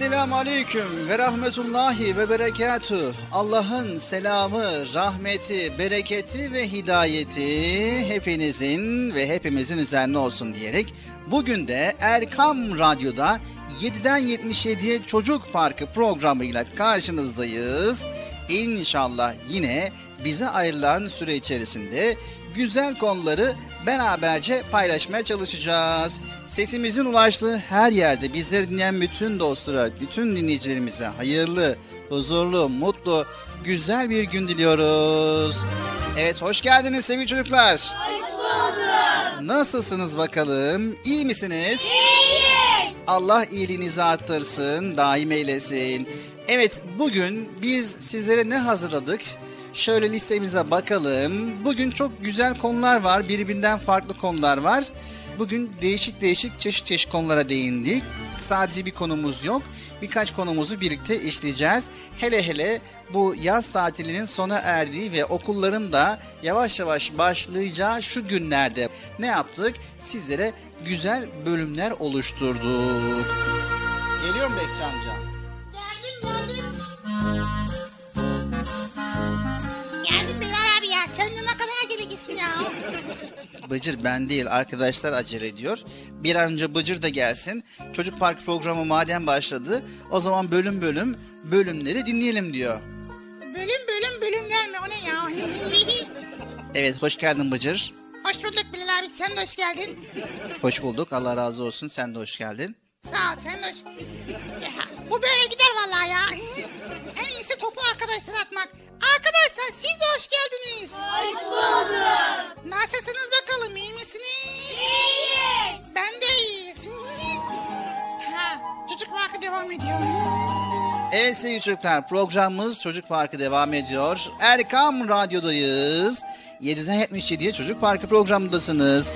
Esselamu Aleyküm ve Rahmetullahi ve Berekatü. Allah'ın selamı, rahmeti, bereketi ve hidayeti hepinizin ve hepimizin üzerine olsun diyerek bugün de Erkam Radyo'da 7'den 77'ye Çocuk Parkı programıyla karşınızdayız. İnşallah yine bize ayrılan süre içerisinde güzel konuları beraberce paylaşmaya çalışacağız. Sesimizin ulaştığı her yerde bizleri dinleyen bütün dostlara, bütün dinleyicilerimize hayırlı, huzurlu, mutlu, güzel bir gün diliyoruz. Evet hoş geldiniz sevgili çocuklar. Hoş bulduk. Nasılsınız bakalım? İyi misiniz? İyiyiz. Allah iyiliğinizi arttırsın, daim eylesin. Evet bugün biz sizlere ne hazırladık? Şöyle listemize bakalım. Bugün çok güzel konular var. Birbirinden farklı konular var. Bugün değişik değişik çeşit çeşit konulara değindik. Sadece bir konumuz yok. Birkaç konumuzu birlikte işleyeceğiz. Hele hele bu yaz tatilinin sona erdiği ve okulların da yavaş yavaş başlayacağı şu günlerde ne yaptık? Sizlere güzel bölümler oluşturduk. Geliyor mu Bekçi amca? Geldim geldim. Geldim Bilal abi ya. Sen de ne kadar acelecisin ya. Bıcır ben değil arkadaşlar acele ediyor. Bir an önce Bıcır da gelsin. Çocuk Park programı madem başladı o zaman bölüm bölüm bölümleri dinleyelim diyor. Bölüm bölüm bölümler mi? O ne ya? Evet hoş geldin Bıcır. hoş bulduk Bilal abi. Sen de hoş geldin. Hoş bulduk Allah razı olsun sen de hoş geldin. Sağ ol sen de hoş. Ya, bu böyle gider vallahi ya. En iyisi topu arkadaşlara atmak. Arkadaşlar siz de hoş geldiniz. Hoş bulduk. Nasılsınız bakalım iyi misiniz? İyiyiz. Ben de iyiyiz. Ha, çocuk parkı devam ediyor. Evet sevgili çocuklar programımız Çocuk Parkı devam ediyor. Erkam Radyo'dayız. 7'den 77'ye Çocuk Parkı programındasınız.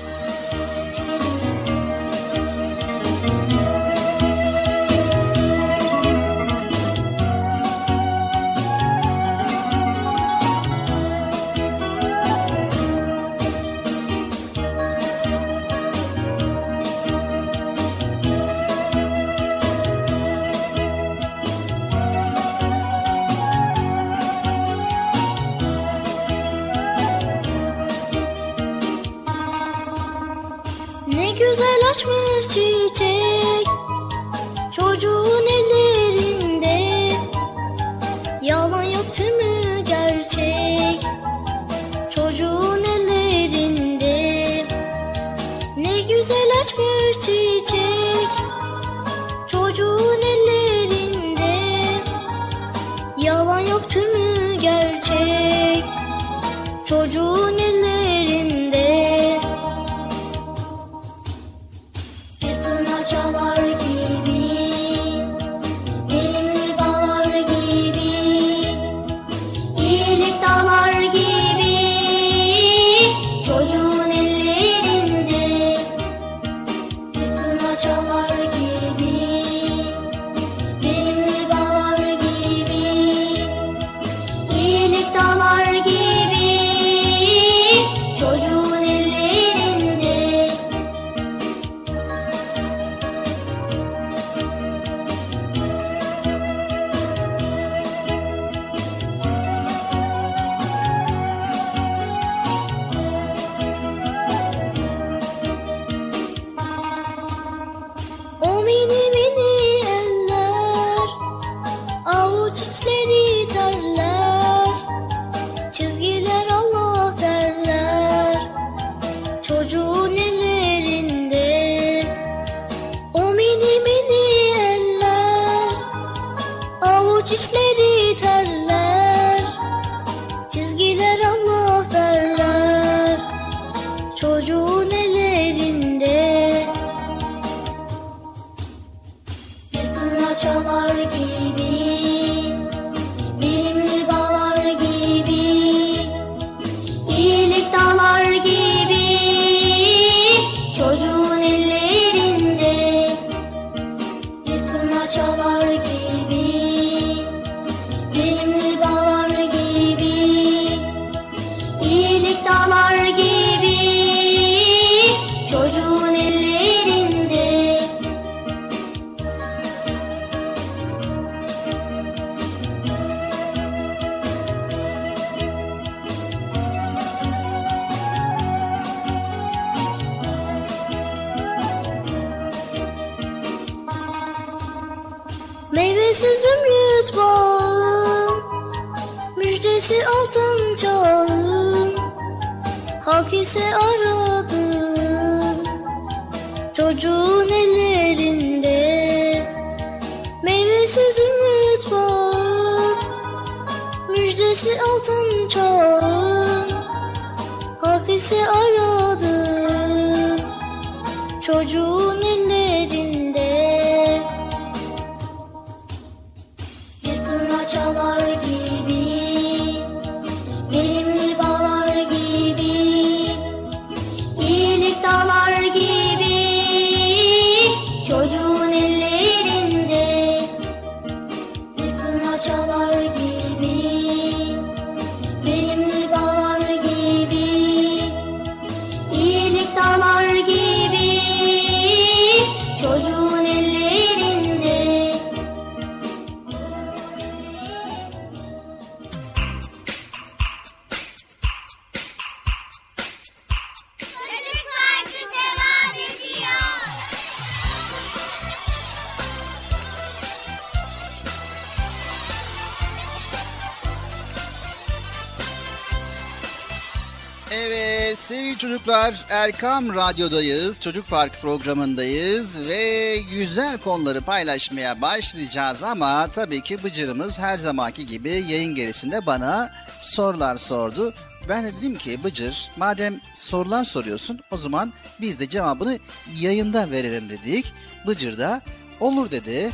Erkam Radyo'dayız. Çocuk Park programındayız ve güzel konuları paylaşmaya başlayacağız ama tabii ki Bıcır'ımız her zamanki gibi yayın gerisinde bana sorular sordu. Ben de dedim ki Bıcır madem sorular soruyorsun o zaman biz de cevabını yayında verelim dedik. Bıcır da olur dedi.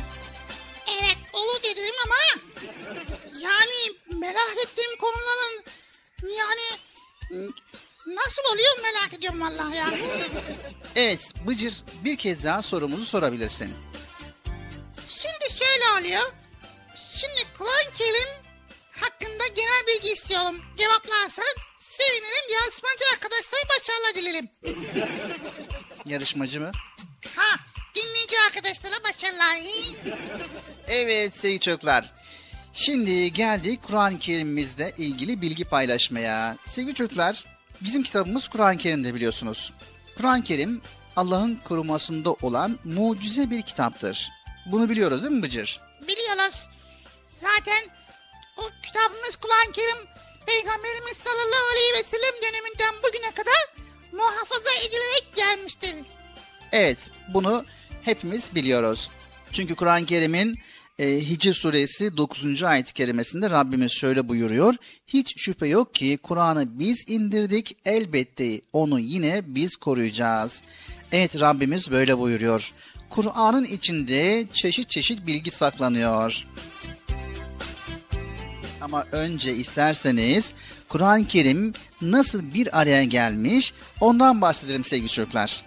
Evet olur dedim ama yani merak ettiğim konuların yani nasıl oluyor merak ediyorum vallahi ya. Evet Bıcır bir kez daha sorumuzu sorabilirsin. Şimdi şöyle oluyor. Şimdi Kur'an-ı Kerim hakkında genel bilgi istiyorum. Cevaplarsan sevinirim. Yarışmacı arkadaşlara başarılar dilerim. Yarışmacı mı? Ha dinleyici arkadaşlara başarılar. Evet sevgili çocuklar. Şimdi geldik Kur'an-ı Kerim'imizle ilgili bilgi paylaşmaya. Sevgili çocuklar, bizim kitabımız Kur'an-ı Kerim'de biliyorsunuz. Kur'an-ı Kerim Allah'ın korumasında olan mucize bir kitaptır. Bunu biliyoruz değil mi Bıcır? Biliyoruz. Zaten o kitabımız Kur'an-ı Kerim Peygamberimiz sallallahu aleyhi ve sellem döneminden bugüne kadar muhafaza edilerek gelmiştir. Evet, bunu hepimiz biliyoruz. Çünkü Kur'an-ı Kerim'in e, Hicr suresi 9. ayet-i kerimesinde Rabbimiz şöyle buyuruyor. Hiç şüphe yok ki Kur'an'ı biz indirdik, elbette onu yine biz koruyacağız. Evet Rabbimiz böyle buyuruyor. Kur'an'ın içinde çeşit çeşit bilgi saklanıyor. Ama önce isterseniz Kur'an-ı Kerim nasıl bir araya gelmiş ondan bahsedelim sevgili çocuklar.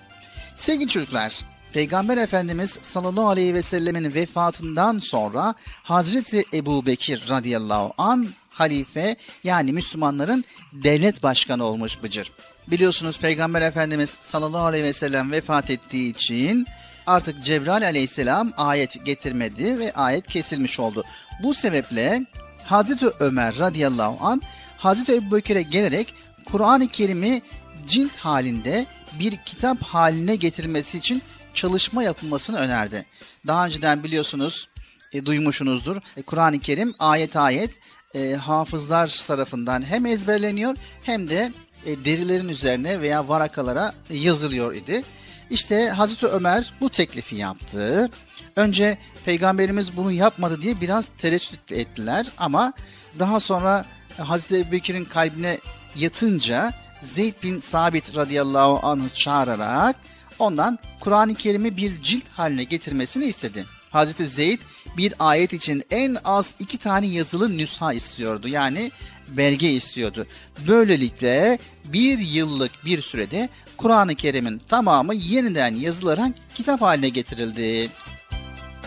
Sevgili çocuklar, Peygamber Efendimiz sallallahu aleyhi ve sellemin vefatından sonra Hazreti Ebu Bekir radıyallahu an halife yani Müslümanların devlet başkanı olmuş Bıcır. Biliyorsunuz Peygamber Efendimiz sallallahu aleyhi ve sellem vefat ettiği için artık Cebrail aleyhisselam ayet getirmedi ve ayet kesilmiş oldu. Bu sebeple Hazreti Ömer radıyallahu an Hazreti Ebu Bekir'e gelerek Kur'an-ı Kerim'i cilt halinde bir kitap haline getirmesi için çalışma yapılmasını önerdi. Daha önceden biliyorsunuz, e, duymuşsunuzdur. E, Kur'an-ı Kerim ayet ayet e, hafızlar tarafından hem ezberleniyor hem de e, derilerin üzerine veya varakalara yazılıyor idi. İşte Hazreti Ömer bu teklifi yaptı. Önce peygamberimiz bunu yapmadı diye biraz tereddüt ettiler ama daha sonra Hazreti Ebubekir'in kalbine yatınca Zeyd bin Sabit radıyallahu anh'ı çağırarak ondan Kur'an-ı Kerim'i bir cilt haline getirmesini istedi. Hazreti Zeyd bir ayet için en az iki tane yazılı nüsha istiyordu. Yani belge istiyordu. Böylelikle bir yıllık bir sürede Kur'an-ı Kerim'in tamamı yeniden yazılarak kitap haline getirildi.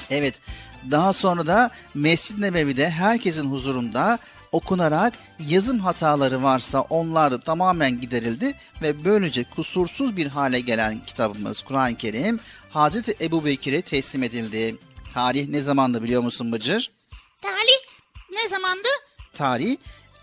Evet, daha sonra da Mescid-i Nebevi'de herkesin huzurunda okunarak yazım hataları varsa onlar tamamen giderildi ve böylece kusursuz bir hale gelen kitabımız Kur'an-ı Kerim Hazreti Ebu Bekir'e teslim edildi. Tarih ne zamandı biliyor musun Bıcır? Talih ne zamandı? Tarih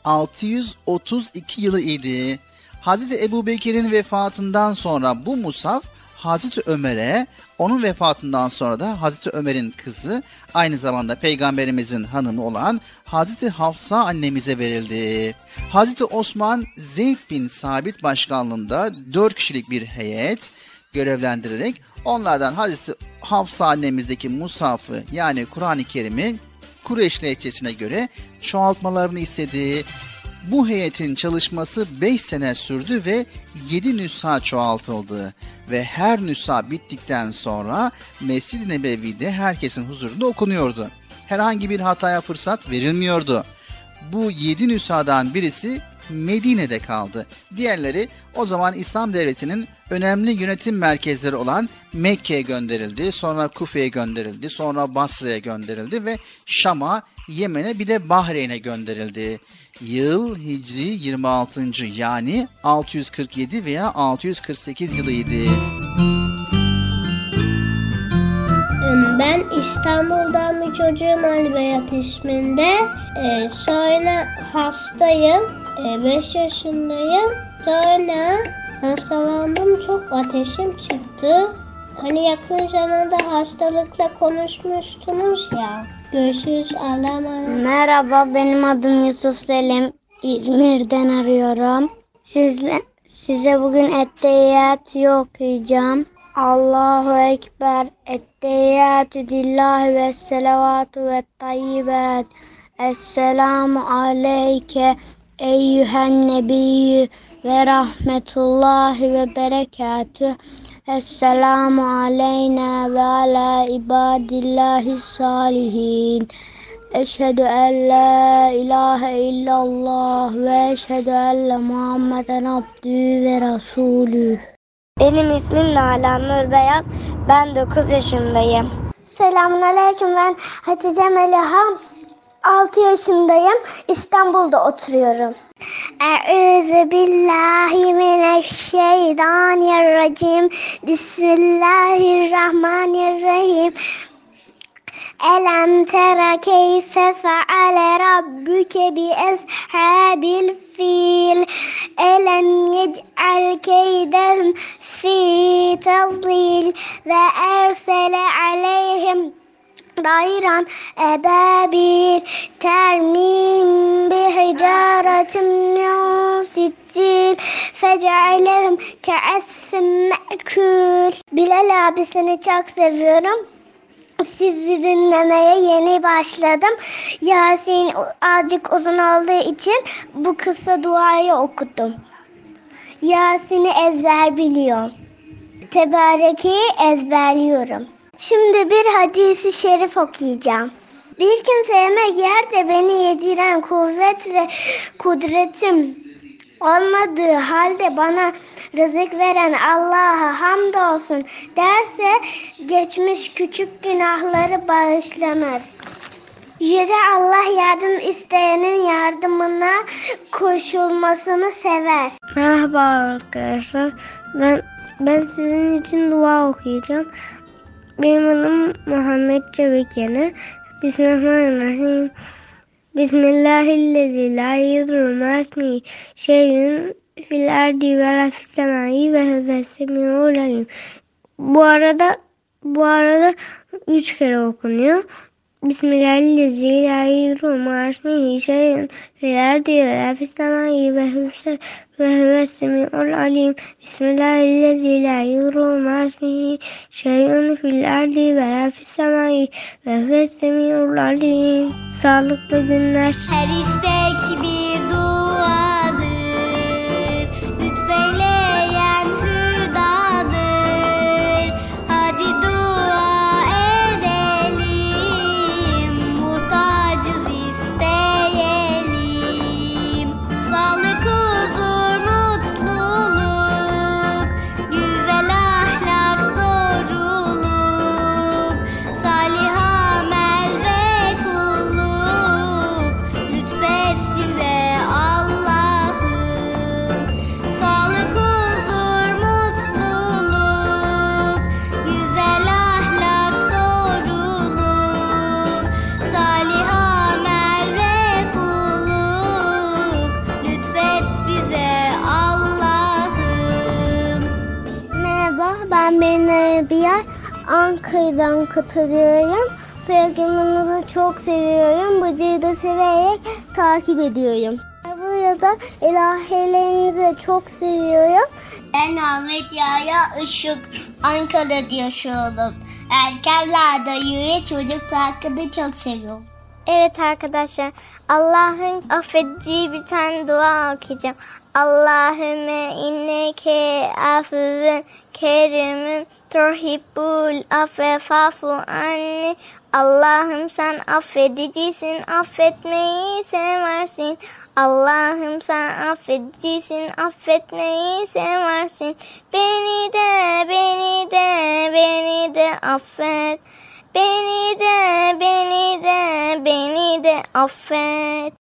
632 yılı idi. Hazreti Ebu Bekir'in vefatından sonra bu musaf Hazreti Ömer'e onun vefatından sonra da Hazreti Ömer'in kızı aynı zamanda peygamberimizin hanımı olan Hazreti Hafsa annemize verildi. Hazreti Osman Zeyd bin Sabit başkanlığında 4 kişilik bir heyet görevlendirerek onlardan Hazreti Hafsa annemizdeki Musaf'ı yani Kur'an-ı Kerim'i Kureyş lehçesine göre çoğaltmalarını istedi. Bu heyetin çalışması 5 sene sürdü ve 7 nüsha çoğaltıldı ve her nüsha bittikten sonra Mescid-i Nebevi'de herkesin huzurunda okunuyordu. Herhangi bir hataya fırsat verilmiyordu. Bu 7 nüshadan birisi Medine'de kaldı. Diğerleri o zaman İslam Devleti'nin önemli yönetim merkezleri olan Mekke'ye gönderildi, sonra Kufe'ye gönderildi, sonra Basra'ya gönderildi ve Şam'a, Yemen'e bir de Bahreyn'e gönderildi. Yıl Hicri 26. yani 647 veya 648 yılıydı. Ben İstanbul'dan bir çocuğum Ali Beyat isminde. Ee, sonra hastayım. 5 yaşındayım. Sonra hastalandım. Çok ateşim çıktı. Hani yakın zamanda hastalıkla konuşmuştunuz ya. Görüşürüz Allah'a. Merhaba benim adım Yusuf Selim. İzmir'den arıyorum. Sizle, size bugün Etteyyatü okuyacağım. Allahu Ekber. Etteyyatü dillahi ve selavatü ve tayyibet. Esselamu aleyke eyyühen nebiyyü ve rahmetullahi ve berekatüh. Esselamu aleyna ve ala ibadillahi salihin. Eşhedü en la ilahe illallah ve eşhedü enne Muhammeden abdühü ve rasulü. Benim ismim Nalan Nur Beyaz. Ben 9 yaşındayım. Selamun aleyküm ben Hatice Meliha. 6 yaşındayım. İstanbul'da oturuyorum. Eûzü billahi mineşşeytanirracim. Bismillahirrahmanirrahim. Elem tera keyfe feale rabbuke bi eshabil fil. Elem yec'al keydehum fi tadlil ve ersele aleyhim طيرا أبابيل ترميم بحجارة من سجيل فجعلهم كعصف مأكول Bilal abisini çok seviyorum. Sizi dinlemeye yeni başladım. Yasin azıcık uzun olduğu için bu kısa duayı okudum. Yasin'i ezber biliyorum. Tebareke'yi ezberliyorum. Şimdi bir hadisi şerif okuyacağım. Bir kimse yer de beni yediren kuvvet ve kudretim olmadığı halde bana rızık veren Allah'a hamdolsun derse geçmiş küçük günahları bağışlanır. Yüce Allah yardım isteyenin yardımına koşulmasını sever. Merhaba arkadaşlar. Ben ben sizin için dua okuyacağım. Benim adım Muhammed Çevikene. Bismillahirrahmanirrahim. Bismillahirrahmanirrahim. Masmi şeyün fil ardi ve la ve huves alim. Bu arada bu arada üç kere okunuyor. Bismillahirrahmanirrahim. La fil ardi ve la fis ve huves ve huves semiul alim. Bismillahirrahmanirrahim. La fil ardi ve la fis ve huves semiul alim. Sağlıklı günler. Her istek bir duadır Katılıyorum. Programınızı çok seviyorum. Bıcığı da severek takip ediyorum. Burada ilahilerinizi çok seviyorum. Ben Ahmet Yaya Işık. Ankara'da yaşıyorum. Erkenlerde yürüye çocuk parkını çok seviyorum. Evet arkadaşlar Allah'ın affedeceği bir tane dua okuyacağım. Allahümme inneke afuvun kerimin tuhibbul affe fafu anni. Allah'ım sen affedicisin, affetmeyi seversin. Allah'ım sen affedicisin, affetmeyi seversin. Beni de, beni de, beni de affet. Beni de, beni de, beni de affet.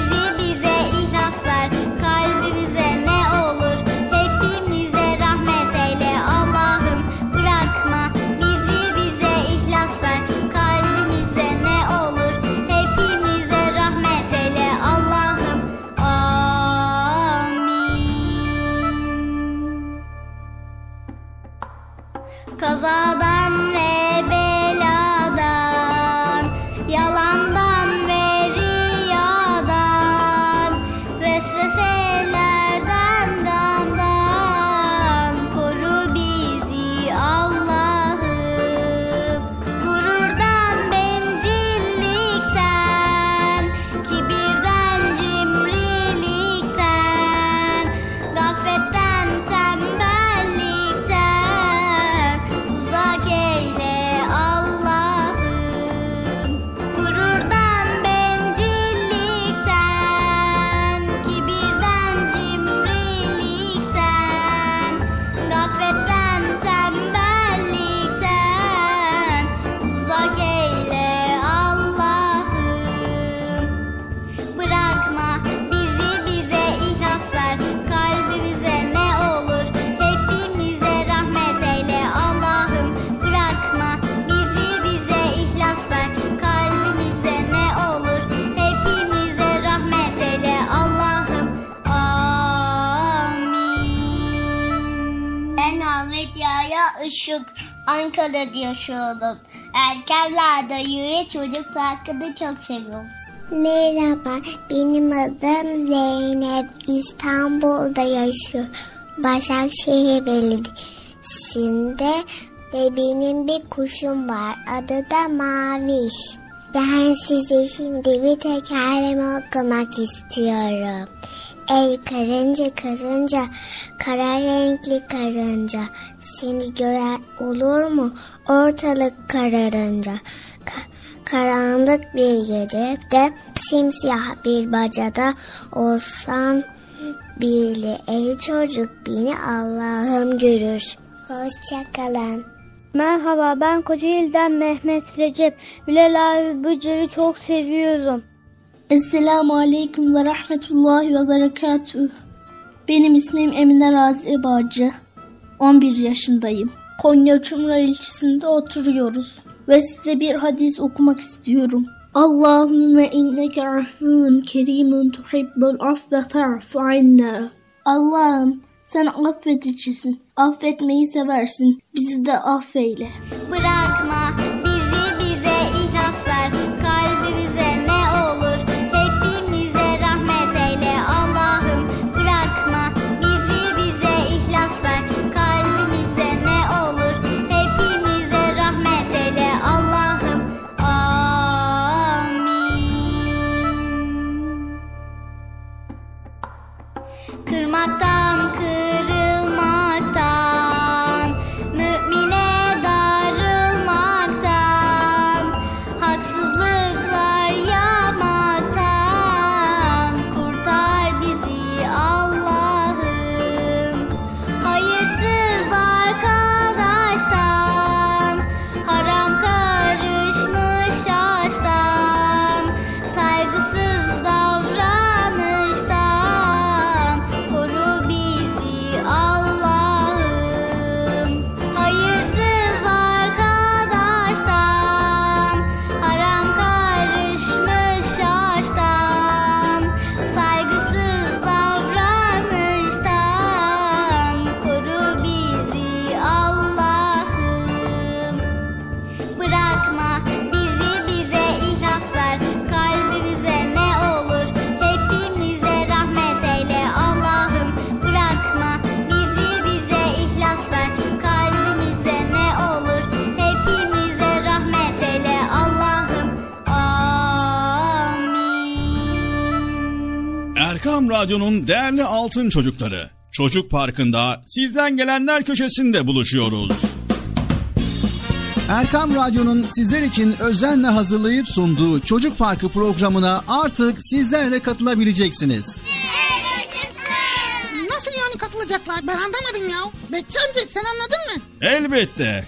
Kazadan ve Ankara'da yaşıyorum. Erkenlerde yürüye çocuk parkını çok seviyorum. Merhaba, benim adım Zeynep. İstanbul'da yaşıyorum. Başakşehir Belediyesi'nde ve benim bir kuşum var. Adı da Maviş. Ben size şimdi bir tekerleme okumak istiyorum. Ey karınca karınca, kara renkli karınca, seni gören olur mu ortalık kararınca? Ka- karanlık bir gecede, simsiyah bir bacada olsam bile ey çocuk beni Allah'ım görür. Hoşçakalın. Merhaba ben Kocaeli'den Mehmet Recep. Bilal abi Bıcır'ı çok seviyorum. Esselamu Aleyküm ve Rahmetullahi ve Berekatuhu. Benim ismim Emine Razi Bağcı. 11 yaşındayım. Konya Çumra ilçesinde oturuyoruz. Ve size bir hadis okumak istiyorum. Allahümme inneke afun kerimun tuhibbul affe fa'fu anna. Allah'ım sen affedicisin. Affetmeyi seversin. Bizi de affeyle. Bırakma Radyo'nun değerli altın çocukları. Çocuk Parkı'nda sizden gelenler köşesinde buluşuyoruz. Erkam Radyo'nun sizler için özenle hazırlayıp sunduğu Çocuk Parkı programına artık sizler de katılabileceksiniz. Nasıl yani katılacaklar ben anlamadım ya. Bekçi amca sen anladın mı? Elbette.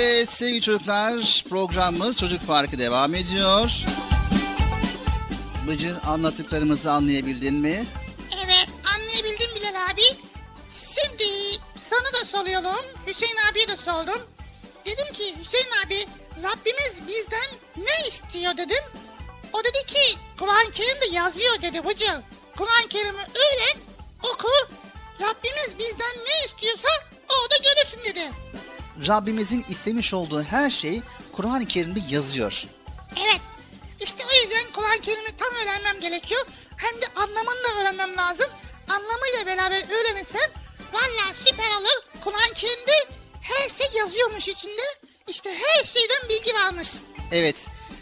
Evet sevgili çocuklar programımız Çocuk Parkı devam ediyor. Bıcır anlattıklarımızı anlayabildin mi? Evet anlayabildim Bilal abi. Şimdi sana da soruyorum. Hüseyin abiye de sordum. Dedim ki Hüseyin abi Rabbimiz bizden ne istiyor dedim. O dedi ki Kur'an-ı Kerim'de yazıyor dedi Bıcır. Kur'an-ı Kerim'i öğren oku. Rabbimiz bizden ne istiyorsa orada görürsün dedi. Rabbimizin istemiş olduğu her şey Kur'an-ı Kerim'de yazıyor. Evet. İşte o yüzden Kur'an-ı Kerim'i tam öğrenmem gerekiyor. Hem de anlamını da öğrenmem lazım. Anlamıyla beraber öğrenirsem valla süper olur. Kur'an-ı Kerim'de her şey yazıyormuş içinde. İşte her şeyden bilgi varmış. Evet,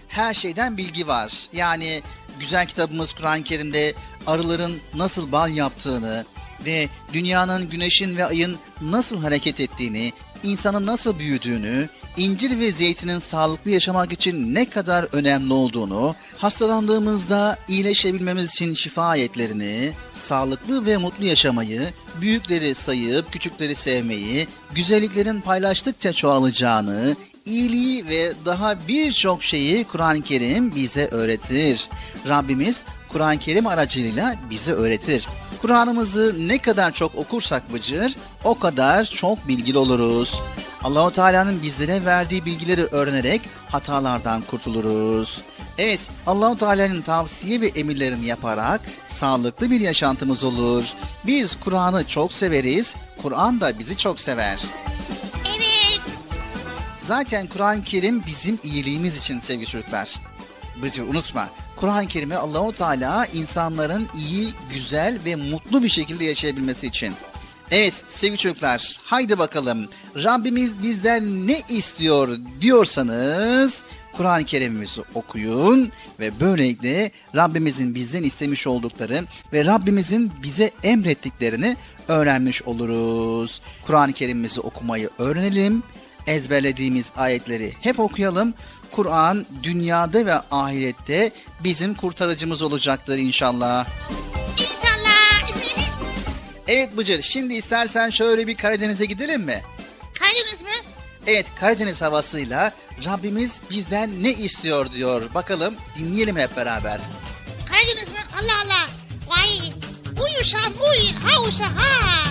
her şeyden bilgi var. Yani güzel kitabımız Kur'an-ı Kerim'de arıların nasıl bal yaptığını ve dünyanın, güneşin ve ayın nasıl hareket ettiğini, insanın nasıl büyüdüğünü, incir ve zeytinin sağlıklı yaşamak için ne kadar önemli olduğunu, hastalandığımızda iyileşebilmemiz için şifa ayetlerini, sağlıklı ve mutlu yaşamayı, büyükleri sayıp küçükleri sevmeyi, güzelliklerin paylaştıkça çoğalacağını, iyiliği ve daha birçok şeyi Kur'an-ı Kerim bize öğretir. Rabbimiz Kur'an-ı Kerim aracılığıyla bize öğretir. Kur'an'ımızı ne kadar çok okursak Bıcır, o kadar çok bilgili oluruz. Allahu Teala'nın bizlere verdiği bilgileri öğrenerek hatalardan kurtuluruz. Evet, Allahu Teala'nın tavsiye ve emirlerini yaparak sağlıklı bir yaşantımız olur. Biz Kur'an'ı çok severiz, Kur'an da bizi çok sever. Evet. Zaten Kur'an-ı Kerim bizim iyiliğimiz için sevgili çocuklar. Bıcır unutma. Kur'an-ı Kerim'i Allahu Teala insanların iyi, güzel ve mutlu bir şekilde yaşayabilmesi için. Evet sevgili çocuklar haydi bakalım Rabbimiz bizden ne istiyor diyorsanız Kur'an-ı Kerim'imizi okuyun ve böylelikle Rabbimizin bizden istemiş oldukları ve Rabbimizin bize emrettiklerini öğrenmiş oluruz. Kur'an-ı Kerim'imizi okumayı öğrenelim. Ezberlediğimiz ayetleri hep okuyalım. Kur'an dünyada ve ahirette bizim kurtarıcımız olacaktır inşallah. İnşallah. Evet Bıcır şimdi istersen şöyle bir Karadeniz'e gidelim mi? Kaydınız mı? Evet Karadeniz havasıyla Rabbimiz bizden ne istiyor diyor. Bakalım dinleyelim hep beraber. Kaydınız mı? Allah Allah. Vay. Uy uşağım uy. Ha uşağım ha.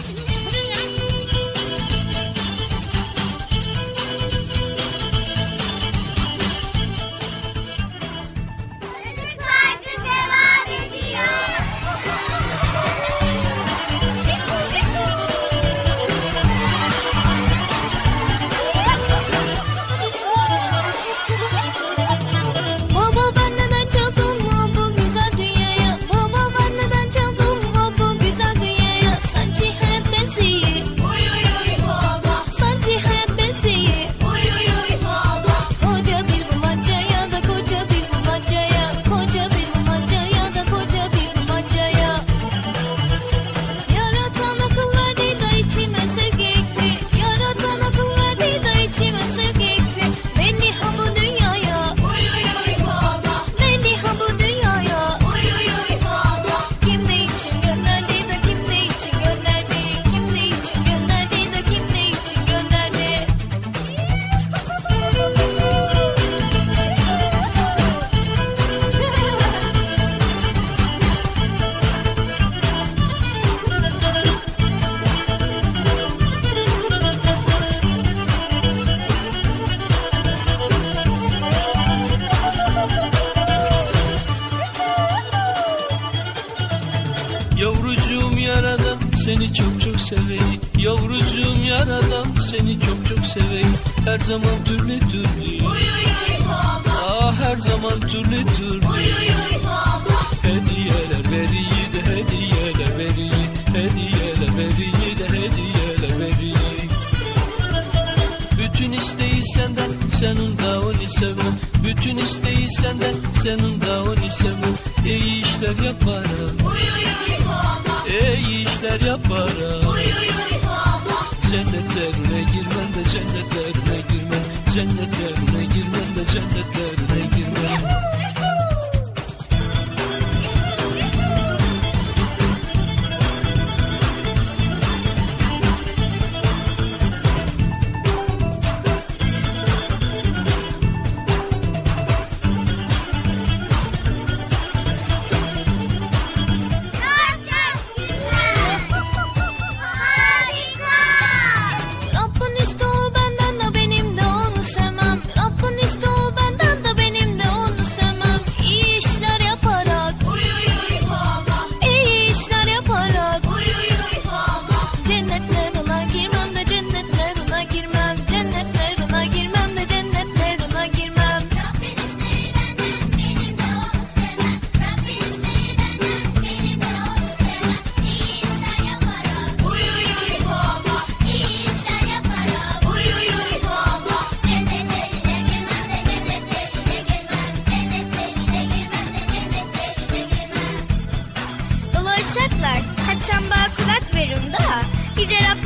Yüce Rabbimiz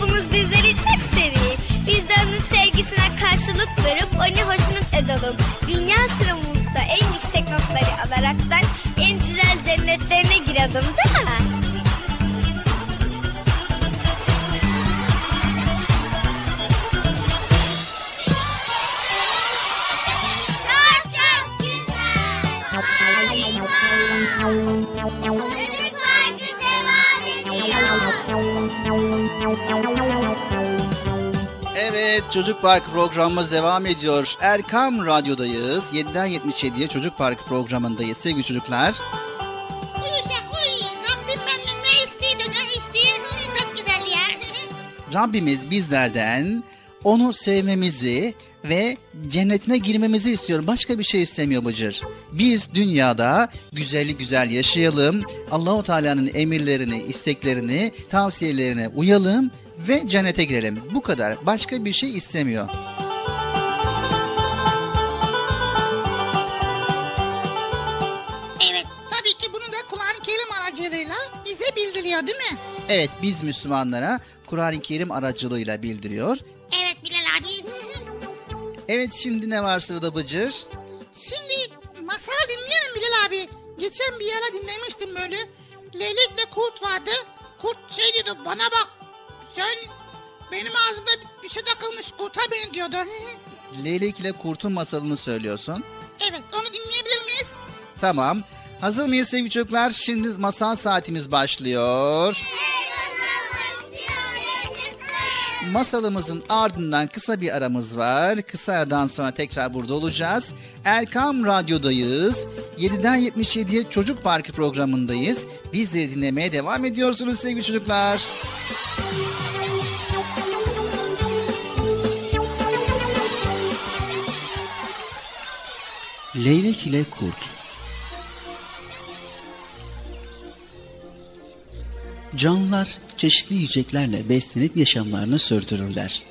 Çocuk Park programımız devam ediyor. Erkam Radyo'dayız. 7'den 77'ye Çocuk Park programındayız sevgili çocuklar. Uyusak uyuyun. Rabbim benden ne istedi ne istedi. Çok güzel ya. Rabbimiz bizlerden onu sevmemizi ve cennetine girmemizi istiyor. Başka bir şey istemiyor Bıcır. Biz dünyada güzelli güzel yaşayalım. Allahu Teala'nın emirlerini, isteklerini, tavsiyelerine uyalım ve cennete girelim. Bu kadar. Başka bir şey istemiyor. evet tabii ki bunu da Kur'an-ı Kerim aracılığıyla bize bildiriyor değil mi? Evet biz Müslümanlara Kur'an-ı Kerim aracılığıyla bildiriyor. Evet Bilal abi. Evet şimdi ne var sırada Bıcır? Şimdi masal dinleyelim Bilal abi. Geçen bir yere dinlemiştim böyle. Leylekle kurt vardı. Kurt şey diyordu bana bak. Sen benim ağzımda bir şey takılmış kurtar beni diyordu. Leylek ile Kurt'un masalını söylüyorsun. evet onu dinleyebilir miyiz? Tamam. Hazır mıyız sevgili çocuklar? Şimdi masal saatimiz başlıyor. Masalımızın ardından kısa bir aramız var. Kısa aradan sonra tekrar burada olacağız. Erkam Radyo'dayız. 7'den 77'ye Çocuk Parkı programındayız. Bizleri dinlemeye devam ediyorsunuz sevgili çocuklar. Leylek ile Kurt Canlılar çeşitli yiyeceklerle beslenip yaşamlarını sürdürürler.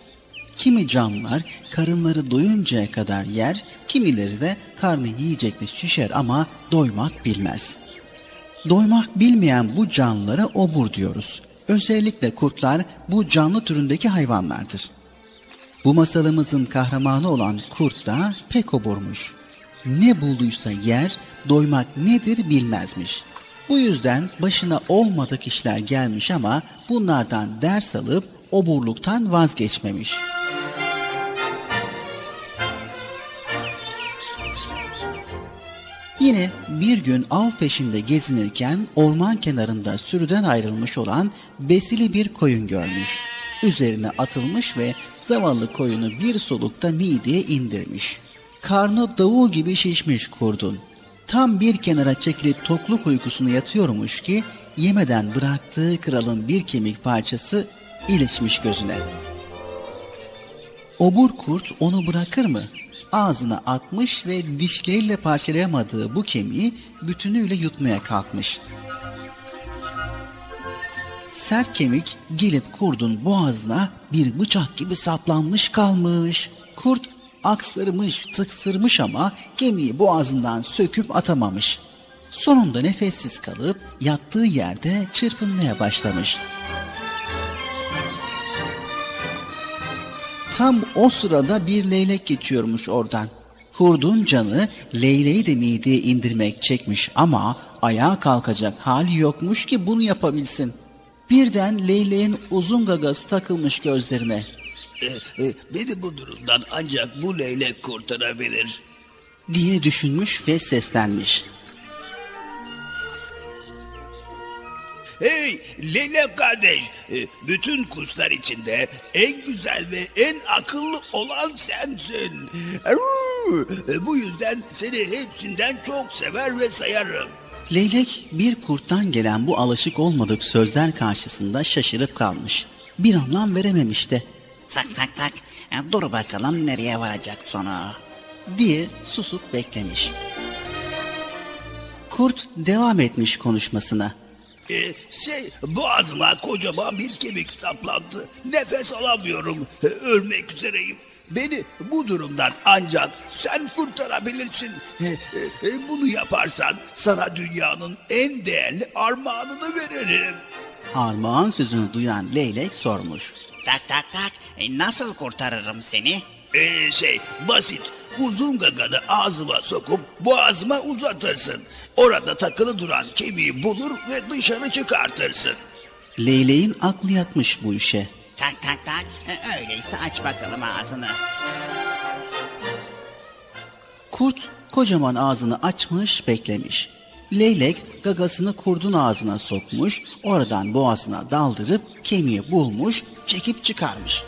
Kimi canlılar karınları doyuncaya kadar yer, kimileri de karnı yiyecekle şişer ama doymak bilmez. Doymak bilmeyen bu canlılara obur diyoruz. Özellikle kurtlar bu canlı türündeki hayvanlardır. Bu masalımızın kahramanı olan kurt da pek oburmuş. Ne bulduysa yer, doymak nedir bilmezmiş. Bu yüzden başına olmadık işler gelmiş ama bunlardan ders alıp oburluktan vazgeçmemiş. Yine bir gün av peşinde gezinirken orman kenarında sürüden ayrılmış olan besili bir koyun görmüş. Üzerine atılmış ve zavallı koyunu bir solukta mideye indirmiş. Karnı davul gibi şişmiş kurdun. Tam bir kenara çekilip tokluk uykusuna yatıyormuş ki yemeden bıraktığı kralın bir kemik parçası ilişmiş gözüne. Obur kurt onu bırakır mı? Ağzına atmış ve dişleriyle parçalayamadığı bu kemiği bütünüyle yutmaya kalkmış. Sert kemik gelip kurdun boğazına bir bıçak gibi saplanmış kalmış. Kurt aksırmış, tıksırmış ama kemiği boğazından söküp atamamış. Sonunda nefessiz kalıp yattığı yerde çırpınmaya başlamış. Tam o sırada bir leylek geçiyormuş oradan. Kurdun canı leyleği de mideye indirmek çekmiş ama ayağa kalkacak hali yokmuş ki bunu yapabilsin. Birden leyleğin uzun gagası takılmış gözlerine. E, beni bu durumdan ancak bu leylek kurtarabilir. diye düşünmüş ve seslenmiş. Hey leylek kardeş, e, bütün kuşlar içinde en güzel ve en akıllı olan sensin. E, Bu yüzden seni hepsinden çok sever ve sayarım. Leylek bir kurttan gelen bu alışık olmadık sözler karşısında şaşırıp kalmış. Bir anlam verememiş de. Tak tak tak. E, Dur bakalım nereye varacak sonra. diye susup beklemiş. Kurt devam etmiş konuşmasına. E, şey boğazıma kocaman bir kemik saplandı. Nefes alamıyorum. E, ölmek üzereyim. Beni bu durumdan ancak sen kurtarabilirsin. E, e, e, bunu yaparsan sana dünyanın en değerli armağanını veririm. Armağan sözünü duyan leylek sormuş. Tak tak tak. E, Nasıl kurtarırım seni? Ee, şey basit. Uzun gaganı ağzıma sokup boğazıma uzatırsın. Orada takılı duran kemiği bulur ve dışarı çıkartırsın. Leyleğin aklı yatmış bu işe. Tak tak tak. E, Öyleyse aç bakalım ağzını. Kurt kocaman ağzını açmış beklemiş. Leylek gagasını kurdun ağzına sokmuş, oradan boğazına daldırıp kemiği bulmuş, çekip çıkarmış.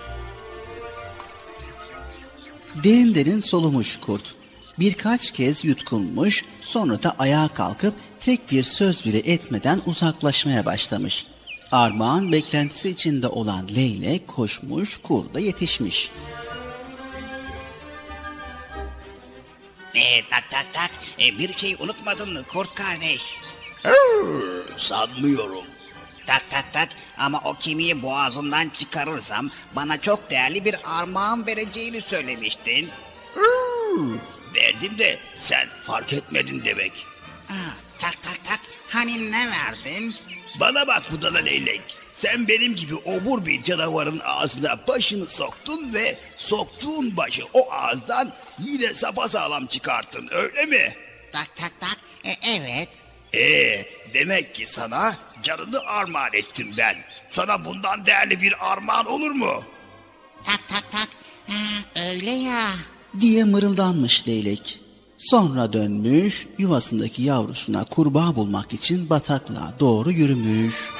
Derin derin solumuş kurt. Birkaç kez yutkunmuş, sonra da ayağa kalkıp tek bir söz bile etmeden uzaklaşmaya başlamış. Armağan beklentisi içinde olan leylek koşmuş, kurda yetişmiş. Tak tak. E, bir şey unutmadın mı kurt kardeş? Sanmıyorum. Tak tak tak ama o kemiği boğazından çıkarırsam bana çok değerli bir armağan vereceğini söylemiştin. Verdim de sen fark etmedin demek. Ha, tak tak tak hani ne verdin? Bana bak budala leylek. Sen benim gibi obur bir canavarın ağzına başını soktun ve soktuğun başı o ağızdan yine sapasağlam çıkarttın öyle mi? Tak tak tak e, evet. Ee, demek ki sana canını armağan ettim ben. Sana bundan değerli bir armağan olur mu? Tak tak tak ha, öyle ya. diye mırıldanmış leylek. Sonra dönmüş, yuvasındaki yavrusuna kurbağa bulmak için bataklığa doğru yürümüş.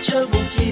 却无疑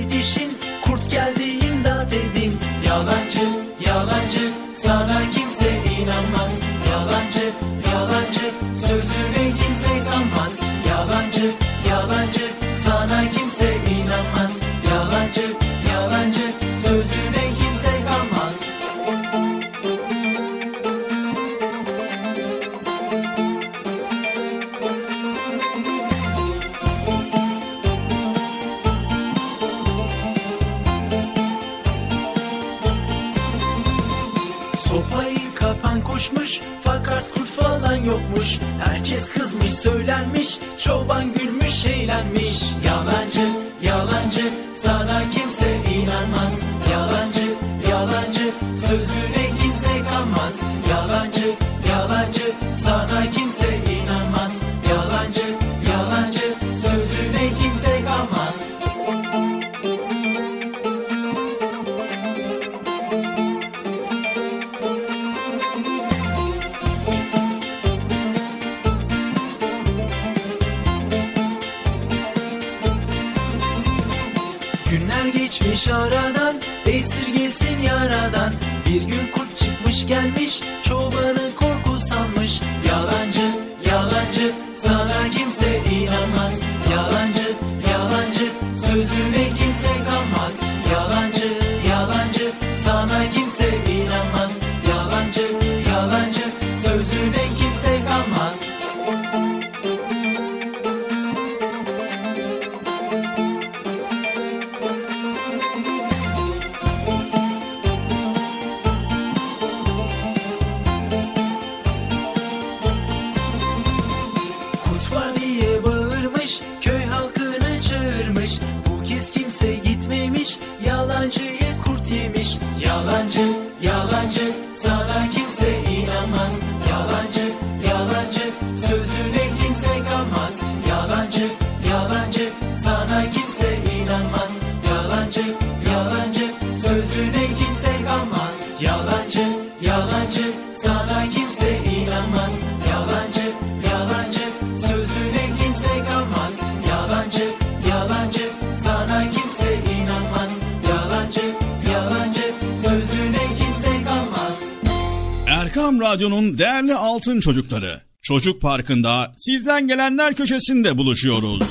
altın çocukları. Çocuk Parkı'nda sizden gelenler köşesinde buluşuyoruz.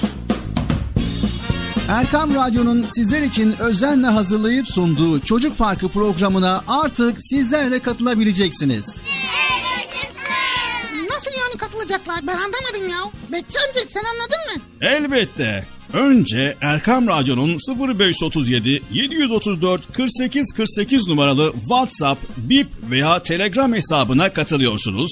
Erkam Radyo'nun sizler için özenle hazırlayıp sunduğu Çocuk Parkı programına artık sizler de katılabileceksiniz. Nasıl yani katılacaklar? Ben anlamadım ya. Betçi amca sen anladın mı? Elbette. Önce Erkam Radyo'nun 0537 734 48 48 numaralı WhatsApp, Bip veya Telegram hesabına katılıyorsunuz.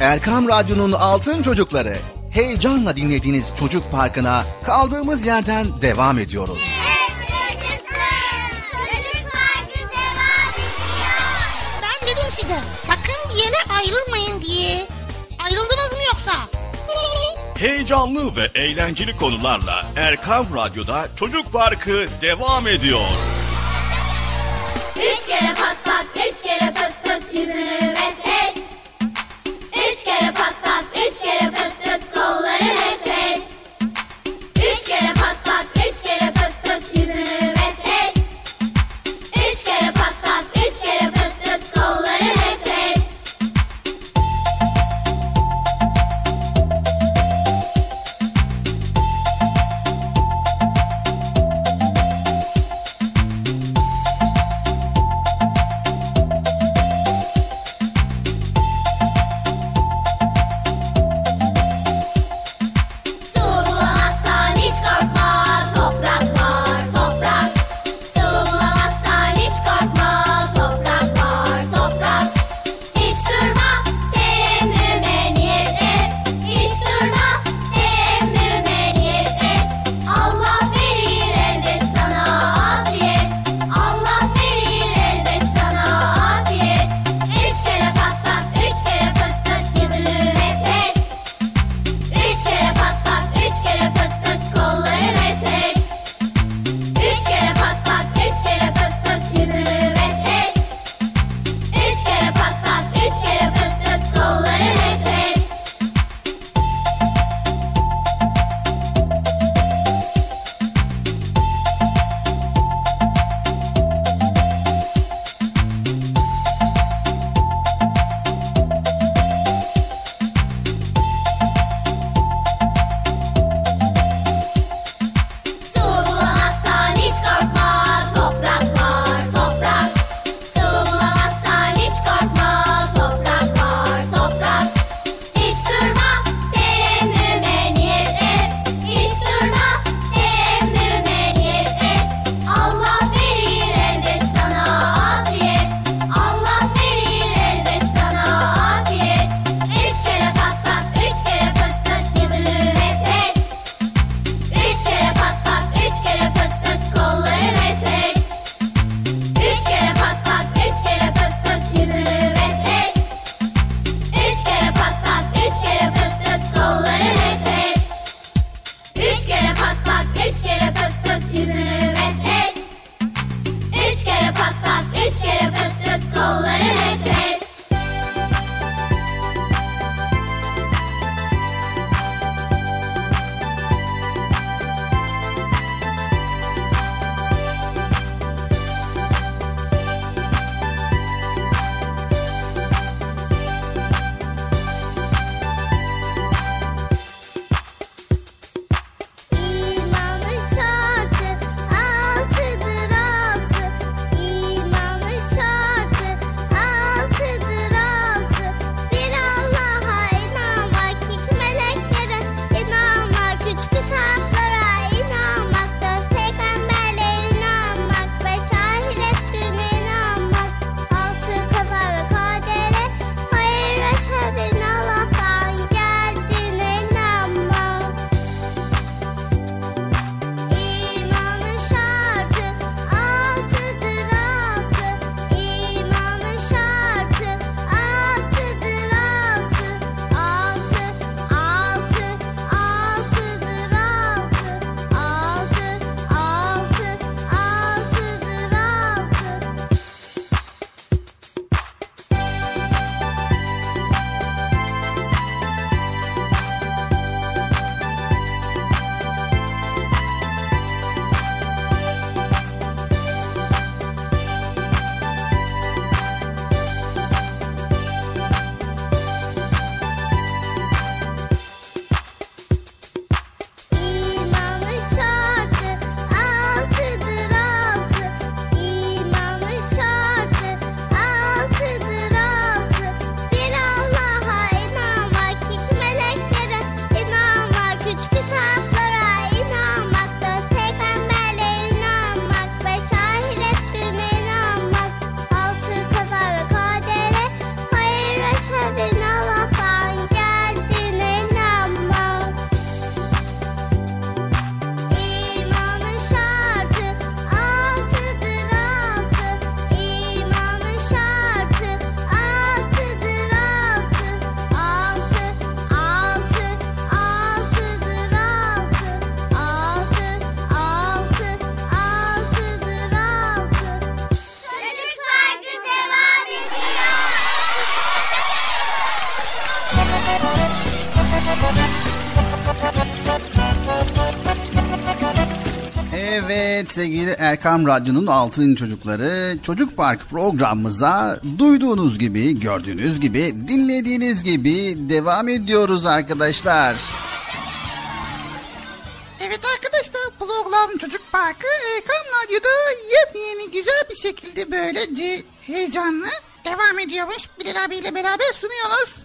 Erkam Radyo'nun Altın Çocukları heyecanla dinlediğiniz Çocuk Parkı'na kaldığımız yerden devam ediyoruz. Ben dedim size sakın bir yere ayrılmayın diye. Ayrıldınız mı yoksa? Heyecanlı ve eğlenceli konularla Erkan Radyo'da Çocuk Parkı devam ediyor. Üç kere pat pat, üç kere pıt pıt yüzünü meslet. Sevgili Erkam Radyo'nun Altın Çocukları Çocuk Park programımıza duyduğunuz gibi, gördüğünüz gibi, dinlediğiniz gibi devam ediyoruz arkadaşlar. Evet arkadaşlar program Çocuk Parkı Erkan Radyo'da yepyeni güzel bir şekilde böylece heyecanlı devam ediyormuş. Bilal abiyle beraber sunuyoruz.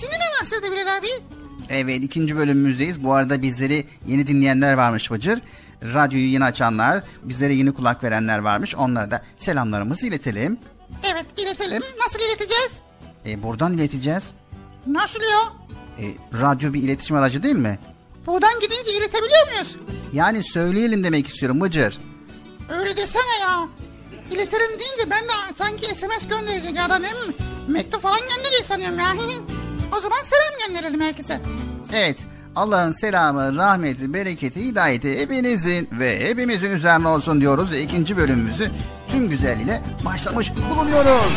Şimdi ne başladı Bilal abi? Evet ikinci bölümümüzdeyiz. Bu arada bizleri yeni dinleyenler varmış Bıcır. Radyoyu yeni açanlar, bizlere yeni kulak verenler varmış. Onlara da selamlarımızı iletelim. Evet iletelim. Nasıl ileteceğiz? E, buradan ileteceğiz. Nasıl ya? E, radyo bir iletişim aracı değil mi? Buradan gidince iletebiliyor muyuz? Yani söyleyelim demek istiyorum Bıcır. Öyle desene ya. İletirim deyince ben de sanki SMS gönderecek adam hem mektup falan gönderiyor sanıyorum ya. o zaman selam gönderelim herkese. Evet Allah'ın selamı, rahmeti, bereketi, hidayeti hepinizin ve hepimizin üzerine olsun diyoruz. İkinci bölümümüzü tüm güzelliğiyle başlamış bulunuyoruz.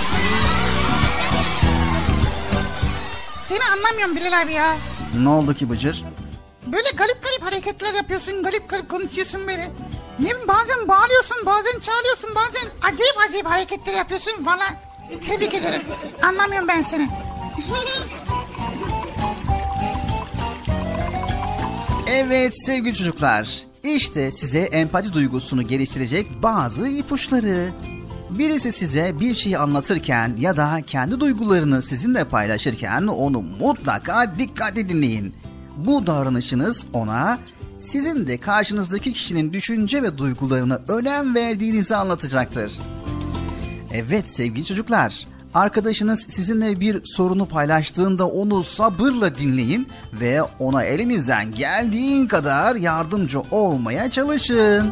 Seni anlamıyorum Bilal abi ya. Ne oldu ki Bıcır? Böyle garip garip hareketler yapıyorsun, garip garip konuşuyorsun böyle. Ne bazen bağırıyorsun, bazen çağırıyorsun, bazen acayip acayip hareketler yapıyorsun. Valla tebrik ederim. Anlamıyorum ben seni. Evet sevgili çocuklar, işte size empati duygusunu geliştirecek bazı ipuçları. Birisi size bir şeyi anlatırken ya da kendi duygularını sizinle paylaşırken onu mutlaka dikkatli dinleyin. Bu davranışınız ona sizin de karşınızdaki kişinin düşünce ve duygularına önem verdiğinizi anlatacaktır. Evet sevgili çocuklar, arkadaşınız sizinle bir sorunu paylaştığında onu sabırla dinleyin ve ona elinizden geldiğin kadar yardımcı olmaya çalışın.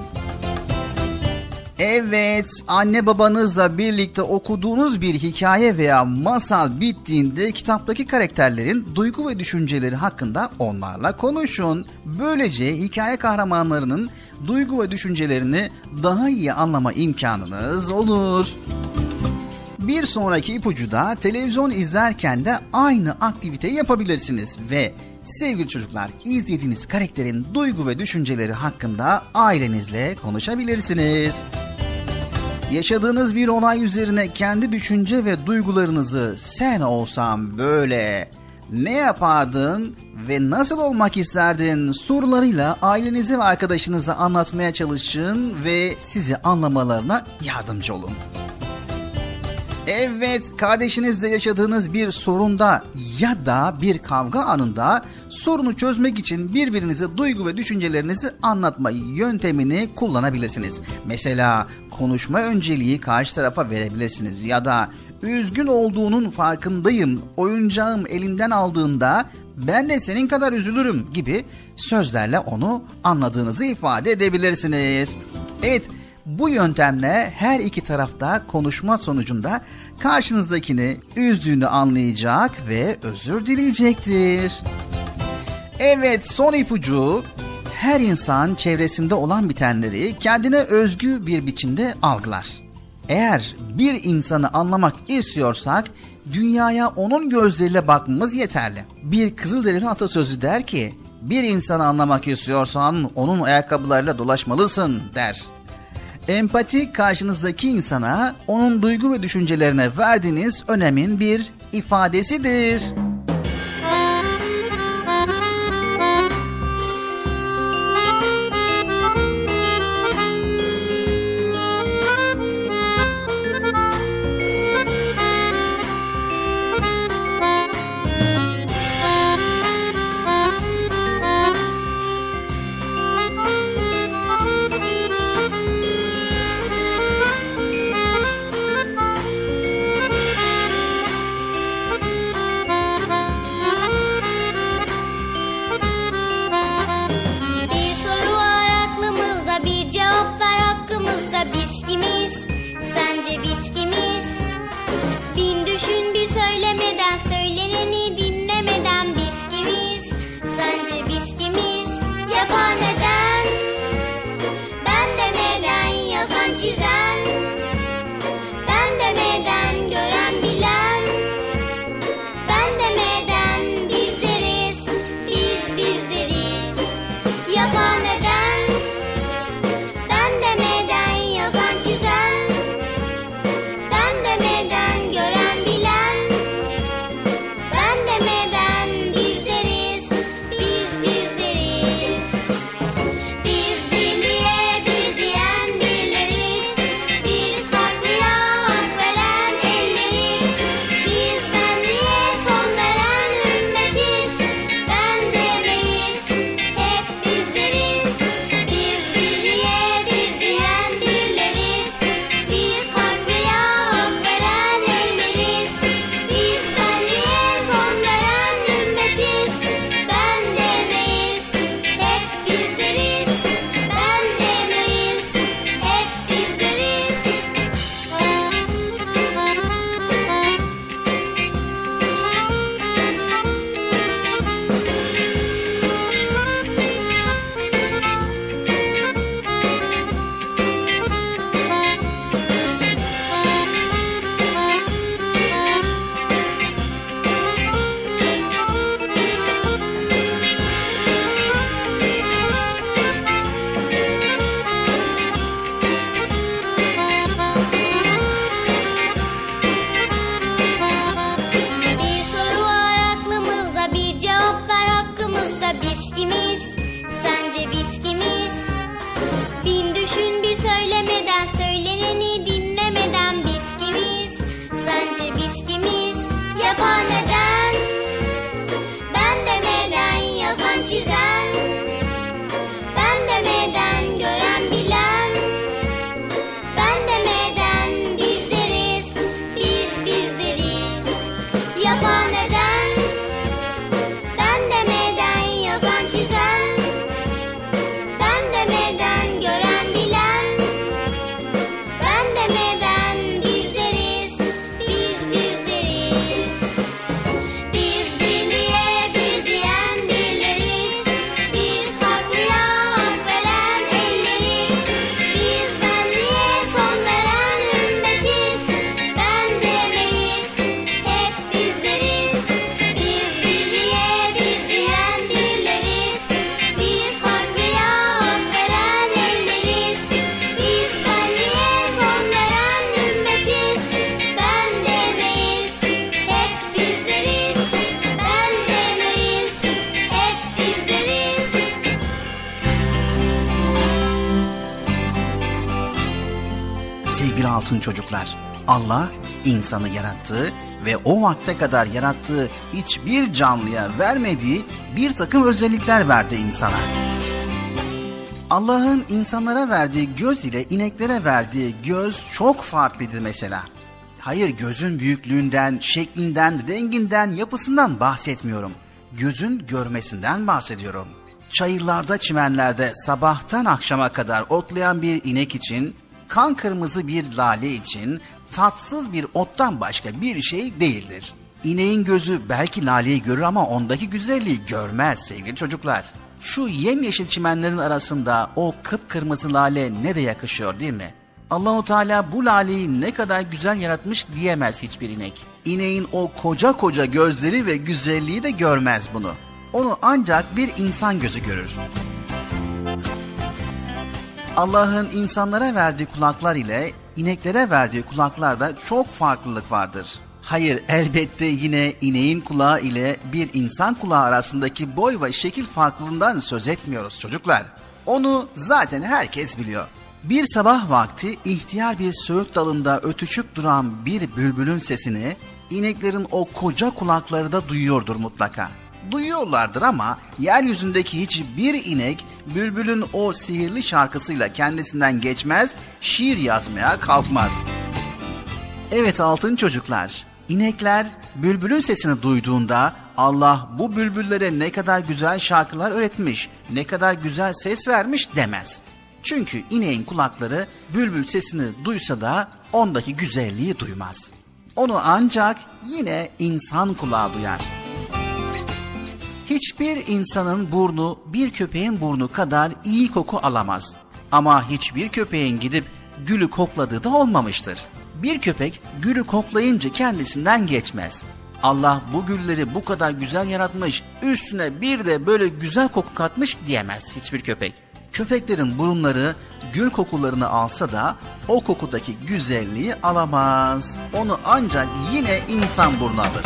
Evet, anne babanızla birlikte okuduğunuz bir hikaye veya masal bittiğinde kitaptaki karakterlerin duygu ve düşünceleri hakkında onlarla konuşun. Böylece hikaye kahramanlarının duygu ve düşüncelerini daha iyi anlama imkanınız olur. Bir sonraki ipucu da televizyon izlerken de aynı aktiviteyi yapabilirsiniz ve sevgili çocuklar izlediğiniz karakterin duygu ve düşünceleri hakkında ailenizle konuşabilirsiniz. Yaşadığınız bir olay üzerine kendi düşünce ve duygularınızı sen olsam böyle ne yapardın ve nasıl olmak isterdin sorularıyla ailenize ve arkadaşınıza anlatmaya çalışın ve sizi anlamalarına yardımcı olun. Evet, kardeşinizle yaşadığınız bir sorunda ya da bir kavga anında sorunu çözmek için birbirinize duygu ve düşüncelerinizi anlatma yöntemini kullanabilirsiniz. Mesela konuşma önceliği karşı tarafa verebilirsiniz ya da üzgün olduğunun farkındayım, oyuncağım elinden aldığında ben de senin kadar üzülürüm gibi sözlerle onu anladığınızı ifade edebilirsiniz. Evet, bu yöntemle her iki tarafta konuşma sonucunda karşınızdakini üzdüğünü anlayacak ve özür dileyecektir. Evet son ipucu her insan çevresinde olan bitenleri kendine özgü bir biçimde algılar. Eğer bir insanı anlamak istiyorsak dünyaya onun gözleriyle bakmamız yeterli. Bir Kızılderili atasözü der ki bir insanı anlamak istiyorsan onun ayakkabılarıyla dolaşmalısın der. Empati karşınızdaki insana onun duygu ve düşüncelerine verdiğiniz önemin bir ifadesidir. Çocuklar, Allah insanı yarattı ve o vakte kadar yarattığı hiçbir canlıya vermediği bir takım özellikler verdi insana. Allah'ın insanlara verdiği göz ile ineklere verdiği göz çok farklıydı mesela. Hayır gözün büyüklüğünden, şeklinden, renginden, yapısından bahsetmiyorum. Gözün görmesinden bahsediyorum. Çayırlarda, çimenlerde sabahtan akşama kadar otlayan bir inek için, kan kırmızı bir lale için tatsız bir ottan başka bir şey değildir. İneğin gözü belki laleyi görür ama ondaki güzelliği görmez sevgili çocuklar. Şu yemyeşil çimenlerin arasında o kıpkırmızı lale ne de yakışıyor değil mi? Allahu Teala bu laleyi ne kadar güzel yaratmış diyemez hiçbir inek. İneğin o koca koca gözleri ve güzelliği de görmez bunu. Onu ancak bir insan gözü görür. Allah'ın insanlara verdiği kulaklar ile ineklere verdiği kulaklarda çok farklılık vardır. Hayır elbette yine ineğin kulağı ile bir insan kulağı arasındaki boy ve şekil farklılığından söz etmiyoruz çocuklar. Onu zaten herkes biliyor. Bir sabah vakti ihtiyar bir söğüt dalında ötüşüp duran bir bülbülün sesini ineklerin o koca kulakları da duyuyordur mutlaka. Duyuyorlardır ama yeryüzündeki hiçbir inek bülbülün o sihirli şarkısıyla kendisinden geçmez, şiir yazmaya kalkmaz. Evet altın çocuklar, inekler bülbülün sesini duyduğunda Allah bu bülbüllere ne kadar güzel şarkılar öğretmiş, ne kadar güzel ses vermiş demez. Çünkü ineğin kulakları bülbül sesini duysa da ondaki güzelliği duymaz. Onu ancak yine insan kulağı duyar. Hiçbir insanın burnu bir köpeğin burnu kadar iyi koku alamaz. Ama hiçbir köpeğin gidip gülü kokladığı da olmamıştır. Bir köpek gülü koklayınca kendisinden geçmez. Allah bu gülleri bu kadar güzel yaratmış, üstüne bir de böyle güzel koku katmış diyemez hiçbir köpek. Köpeklerin burunları gül kokularını alsa da o kokudaki güzelliği alamaz. Onu ancak yine insan burnu alır.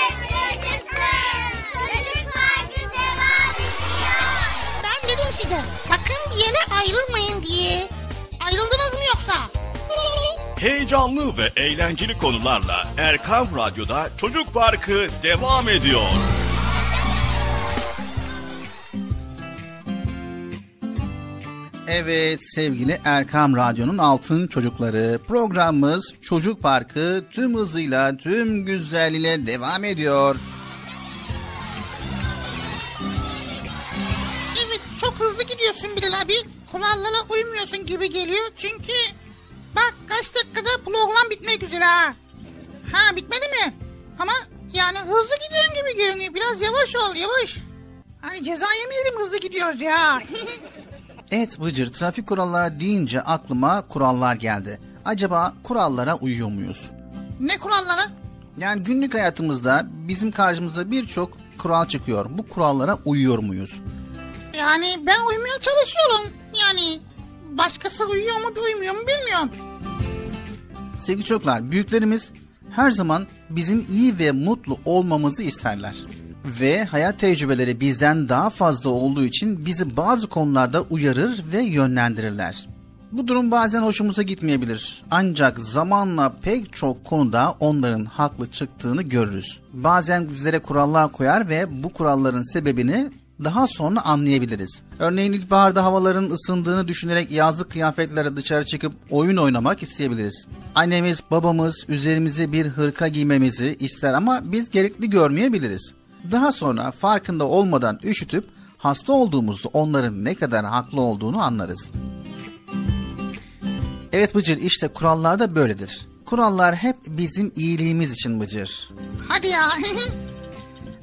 ayrılmayın diye. Ayrıldınız mı yoksa? Heyecanlı ve eğlenceli konularla Erkam Radyo'da Çocuk Parkı devam ediyor. Evet sevgili Erkam Radyo'nun altın çocukları programımız Çocuk Parkı tüm hızıyla tüm güzelliğiyle devam ediyor. Evet çok hızlı gidiyorsun Bilal abi. Kurallara uymuyorsun gibi geliyor. Çünkü bak kaç dakikada program bitmek üzere ha. Ha bitmedi mi? Ama yani hızlı gidiyorsun gibi görünüyor. Biraz yavaş ol yavaş. Hani ceza yemeyelim hızlı gidiyoruz ya. Evet Bıcır trafik kuralları deyince aklıma kurallar geldi. Acaba kurallara uyuyor muyuz? ne kuralları? Yani günlük hayatımızda bizim karşımıza birçok kural çıkıyor. Bu kurallara uyuyor muyuz? Yani ben uymaya çalışıyorum. Yani başkası uyuyor mu uymuyor mu bilmiyorum. Sevgili çocuklar, büyüklerimiz her zaman bizim iyi ve mutlu olmamızı isterler. Ve hayat tecrübeleri bizden daha fazla olduğu için bizi bazı konularda uyarır ve yönlendirirler. Bu durum bazen hoşumuza gitmeyebilir. Ancak zamanla pek çok konuda onların haklı çıktığını görürüz. Bazen bizlere kurallar koyar ve bu kuralların sebebini daha sonra anlayabiliriz. Örneğin ilkbaharda havaların ısındığını düşünerek yazlık kıyafetlere dışarı çıkıp oyun oynamak isteyebiliriz. Annemiz, babamız üzerimize bir hırka giymemizi ister ama biz gerekli görmeyebiliriz. Daha sonra farkında olmadan üşütüp hasta olduğumuzda onların ne kadar haklı olduğunu anlarız. Evet Bıcır işte kurallar da böyledir. Kurallar hep bizim iyiliğimiz için Bıcır. Hadi ya.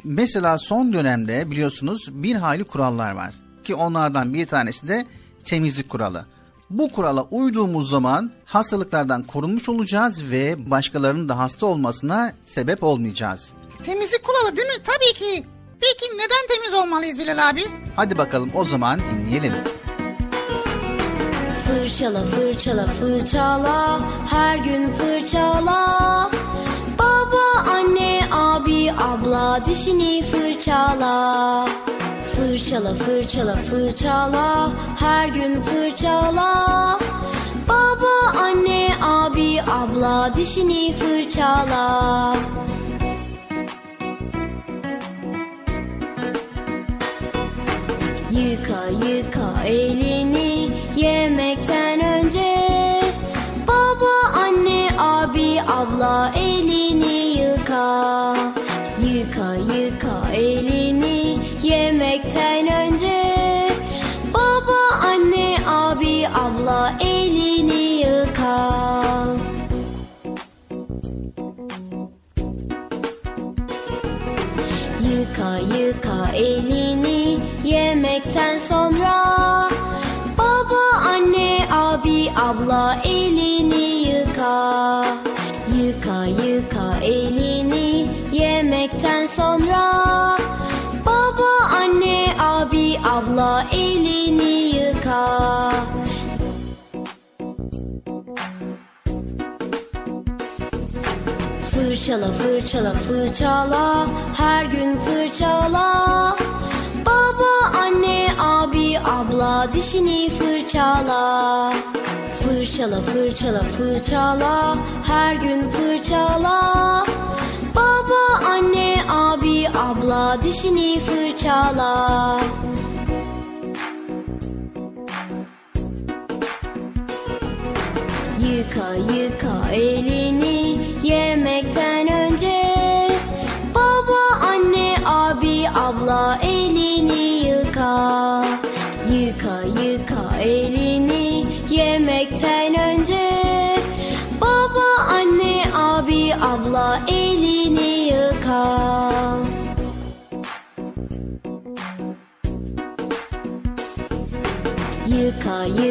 Mesela son dönemde biliyorsunuz bir hayli kurallar var. Ki onlardan bir tanesi de temizlik kuralı. Bu kurala uyduğumuz zaman hastalıklardan korunmuş olacağız ve başkalarının da hasta olmasına sebep olmayacağız. Temizlik kuralı değil mi? Tabii ki. Peki neden temiz olmalıyız Bilal abi? Hadi bakalım o zaman dinleyelim. Fırçala fırçala fırçala her gün fırçala abi abla dişini fırçala. Fırçala fırçala fırçala her gün fırçala. Baba anne abi abla dişini fırçala. Yıka yıka elini yemekten önce. Baba, anne, abi, abla elini abla elini yıka Yıka yıka elini yemekten sonra. Baba anne abi abla elini yıka. Fırçala fırçala fırçala her gün fırçala. Baba anne abi abla dişini fırçala. Fırçala fırçala fırçala. Her gün fırçala. Baba anne abi abla dişini fırçala. Yıka yıka elini yemekten önce. Baba, anne, abi, abla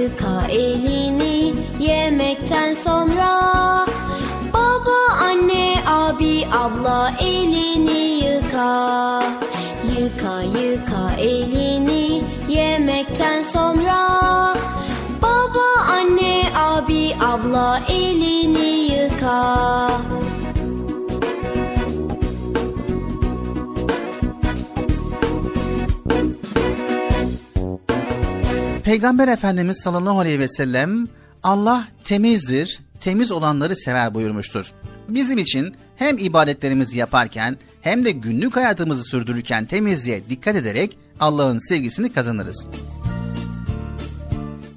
Yıka elini yemekten sonra. Baba, anne, abi, abla elini yıka. Yıka yıka elini yemekten sonra. Baba, anne, abi, abla elini yıka Peygamber Efendimiz sallallahu aleyhi ve sellem Allah temizdir, temiz olanları sever buyurmuştur. Bizim için hem ibadetlerimizi yaparken hem de günlük hayatımızı sürdürürken temizliğe dikkat ederek Allah'ın sevgisini kazanırız.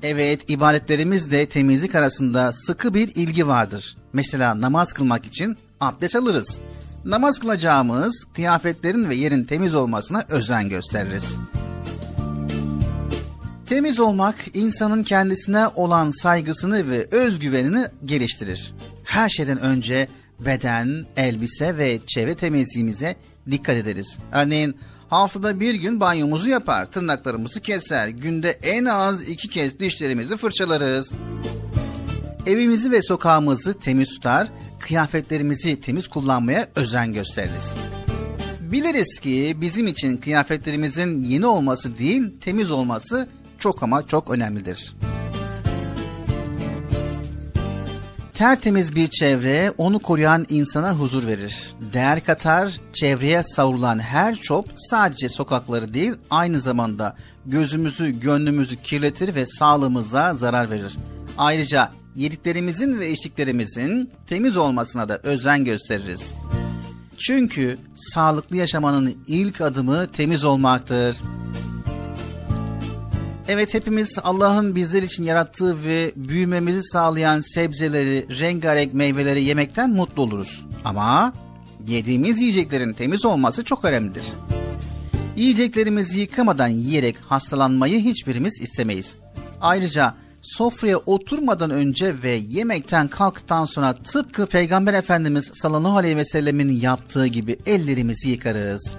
Evet, ibadetlerimizle temizlik arasında sıkı bir ilgi vardır. Mesela namaz kılmak için abdest alırız. Namaz kılacağımız kıyafetlerin ve yerin temiz olmasına özen gösteririz. Temiz olmak insanın kendisine olan saygısını ve özgüvenini geliştirir. Her şeyden önce beden, elbise ve çevre temizliğimize dikkat ederiz. Örneğin haftada bir gün banyomuzu yapar, tırnaklarımızı keser, günde en az iki kez dişlerimizi fırçalarız. Evimizi ve sokağımızı temiz tutar, kıyafetlerimizi temiz kullanmaya özen gösteririz. Biliriz ki bizim için kıyafetlerimizin yeni olması değil, temiz olması çok ama çok önemlidir. Tertemiz bir çevre onu koruyan insana huzur verir. Değer katar, çevreye savrulan her çöp sadece sokakları değil aynı zamanda gözümüzü, gönlümüzü kirletir ve sağlığımıza zarar verir. Ayrıca yediklerimizin ve içtiklerimizin temiz olmasına da özen gösteririz. Çünkü sağlıklı yaşamanın ilk adımı temiz olmaktır. Evet hepimiz Allah'ın bizler için yarattığı ve büyümemizi sağlayan sebzeleri, rengarenk meyveleri yemekten mutlu oluruz. Ama yediğimiz yiyeceklerin temiz olması çok önemlidir. Yiyeceklerimizi yıkamadan yiyerek hastalanmayı hiçbirimiz istemeyiz. Ayrıca sofraya oturmadan önce ve yemekten kalktıktan sonra tıpkı Peygamber Efendimiz sallallahu aleyhi ve sellemin yaptığı gibi ellerimizi yıkarız.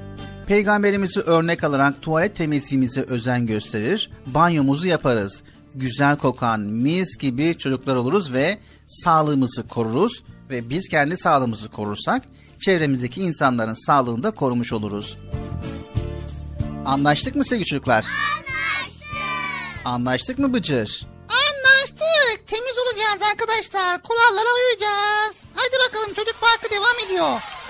Peygamberimizi örnek alarak tuvalet temizliğimize özen gösterir, banyomuzu yaparız. Güzel kokan mis gibi çocuklar oluruz ve sağlığımızı koruruz ve biz kendi sağlığımızı korursak çevremizdeki insanların sağlığını da korumuş oluruz. Anlaştık mı sevgili çocuklar? Anlaştık. Anlaştık mı Bıcır? Anlaştık. Temiz olacağız arkadaşlar. Kurallara uyacağız. Haydi bakalım çocuk parkı devam ediyor.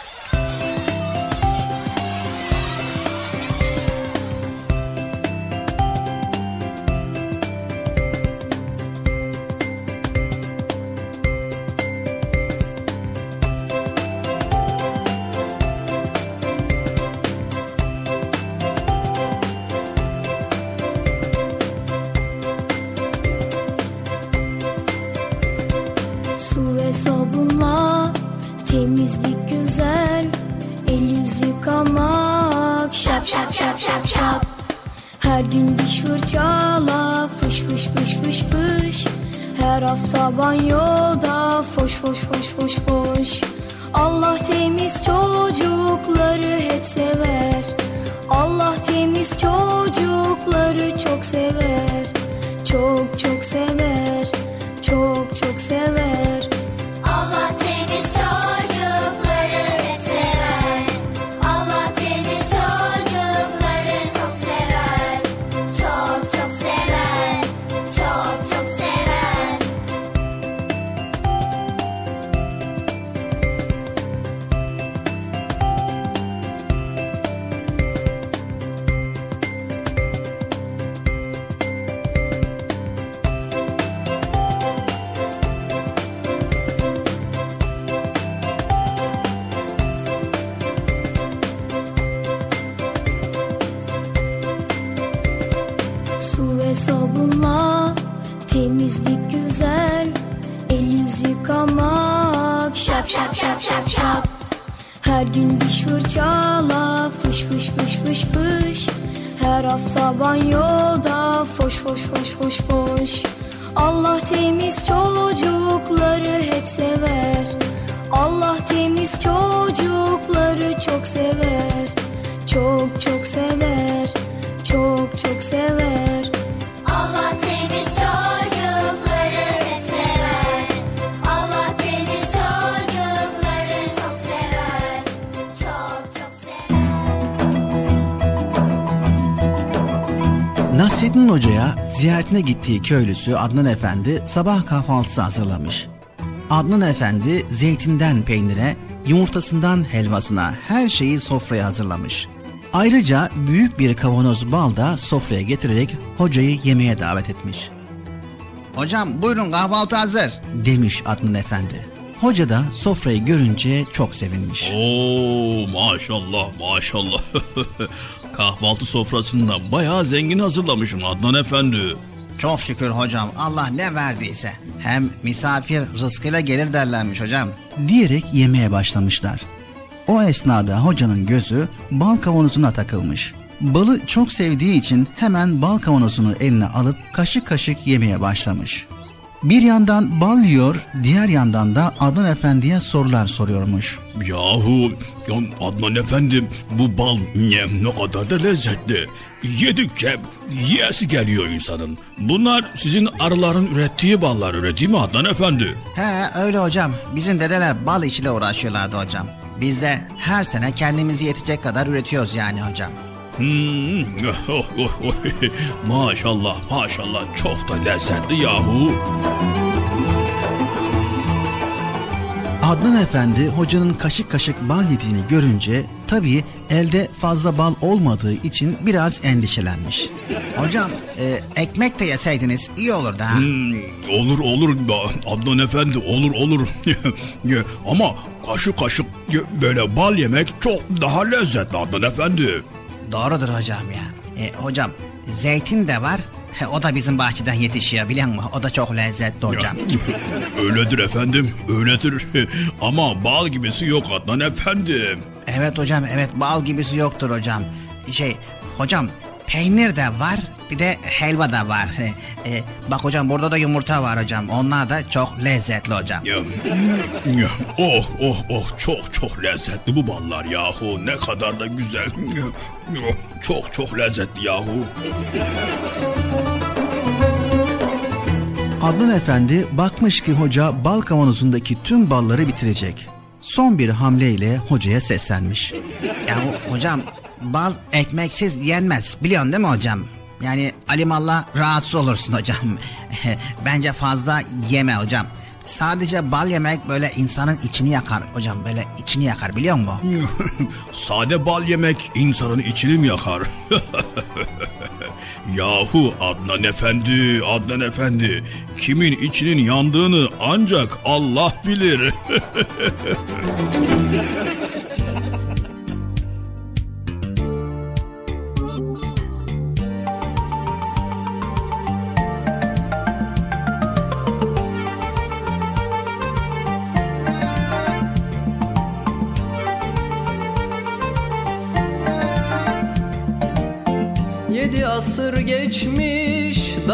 Şap şap şap şap şap. Her gün diş fırçala fış fış fış fış fış. Her hafta banyoda foş foş foş foş foş. Allah temiz çocukları hep sever. Allah temiz çocukları çok sever. Çok çok sever. Çok çok sever fırçala fış fış fış fış fış. Her hafta banyoda foş foş foş foş foş. Allah temiz çocukları hep sever. Allah temiz çocukları çok sever. Çok çok sever. Çok çok sever Hoca'ya ziyaretine gittiği köylüsü Adnan Efendi sabah kahvaltısı hazırlamış. Adnan Efendi zeytinden peynire, yumurtasından helvasına her şeyi sofraya hazırlamış. Ayrıca büyük bir kavanoz bal da sofraya getirerek hocayı yemeğe davet etmiş. Hocam buyurun kahvaltı hazır. Demiş Adnan Efendi. Hoca da sofrayı görünce çok sevinmiş. Oo maşallah maşallah. Kahvaltı sofrasında bayağı zengin hazırlamışsın Adnan Efendi. Çok şükür hocam Allah ne verdiyse. Hem misafir rızkıyla gelir derlermiş hocam. Diyerek yemeye başlamışlar. O esnada hocanın gözü bal kavanozuna takılmış. Balı çok sevdiği için hemen bal kavanozunu eline alıp kaşık kaşık yemeye başlamış. Bir yandan bal yiyor, diğer yandan da Adnan Efendi'ye sorular soruyormuş. Yahu ya Adnan Efendi bu bal ne, ne kadar da lezzetli. Yedikçe yiyesi geliyor insanın. Bunlar sizin arıların ürettiği ballar öyle değil mi Adnan Efendi? He öyle hocam. Bizim dedeler bal işiyle uğraşıyorlardı hocam. Biz de her sene kendimizi yetecek kadar üretiyoruz yani hocam. Hmm, oh, oh, oh. maşallah maşallah çok da lezzetli yahu. Adnan Efendi hocanın kaşık kaşık bal yediğini görünce tabii elde fazla bal olmadığı için biraz endişelenmiş. Hocam e, ekmek de yeseydiniz iyi olurdu ha. Hmm, olur olur Adnan Efendi olur olur. Ama kaşık kaşık böyle bal yemek çok daha lezzetli Adnan Efendi. Doğrudur hocam ya. E, hocam zeytin de var. He, o da bizim bahçeden yetişiyor biliyor musun? O da çok lezzetli hocam. öyledir efendim öyledir. Ama bal gibisi yok Adnan Efendi. Evet hocam evet bal gibisi yoktur hocam. Şey hocam peynir de var bir de helva da var. E, bak hocam burada da yumurta var hocam. Onlar da çok lezzetli hocam. Oh oh oh çok çok lezzetli bu ballar yahu. Ne kadar da güzel. Çok çok lezzetli yahu. Adnan Efendi bakmış ki hoca bal kavanozundaki tüm balları bitirecek. Son bir hamleyle hocaya seslenmiş. Ya hocam bal ekmeksiz yenmez biliyorsun değil mi hocam? Yani alimallah rahatsız olursun hocam. Bence fazla yeme hocam. Sadece bal yemek böyle insanın içini yakar hocam böyle içini yakar biliyor musun? Sade bal yemek insanın içini mi yakar? Yahu Adnan Efendi, Adnan Efendi kimin içinin yandığını ancak Allah bilir.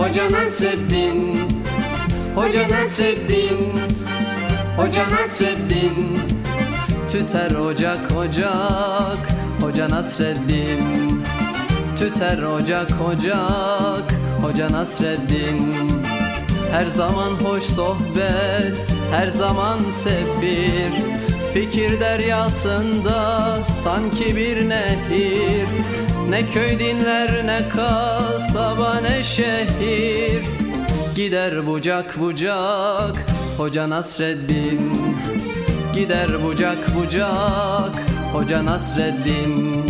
Hoca Nasreddin. Hoca Nasreddin. Hoca Nasreddin. Tüter ocak ocak. Hoca Nasreddin. Tüter ocak ocak. Hoca Nasreddin. Her zaman hoş sohbet Her zaman sefir Fikir deryasında sanki bir nehir. Ne köy dinler ne kasaba ne şehir. Gider bucak bucak Hoca Nasreddin. Gider bucak bucak Hoca Nasreddin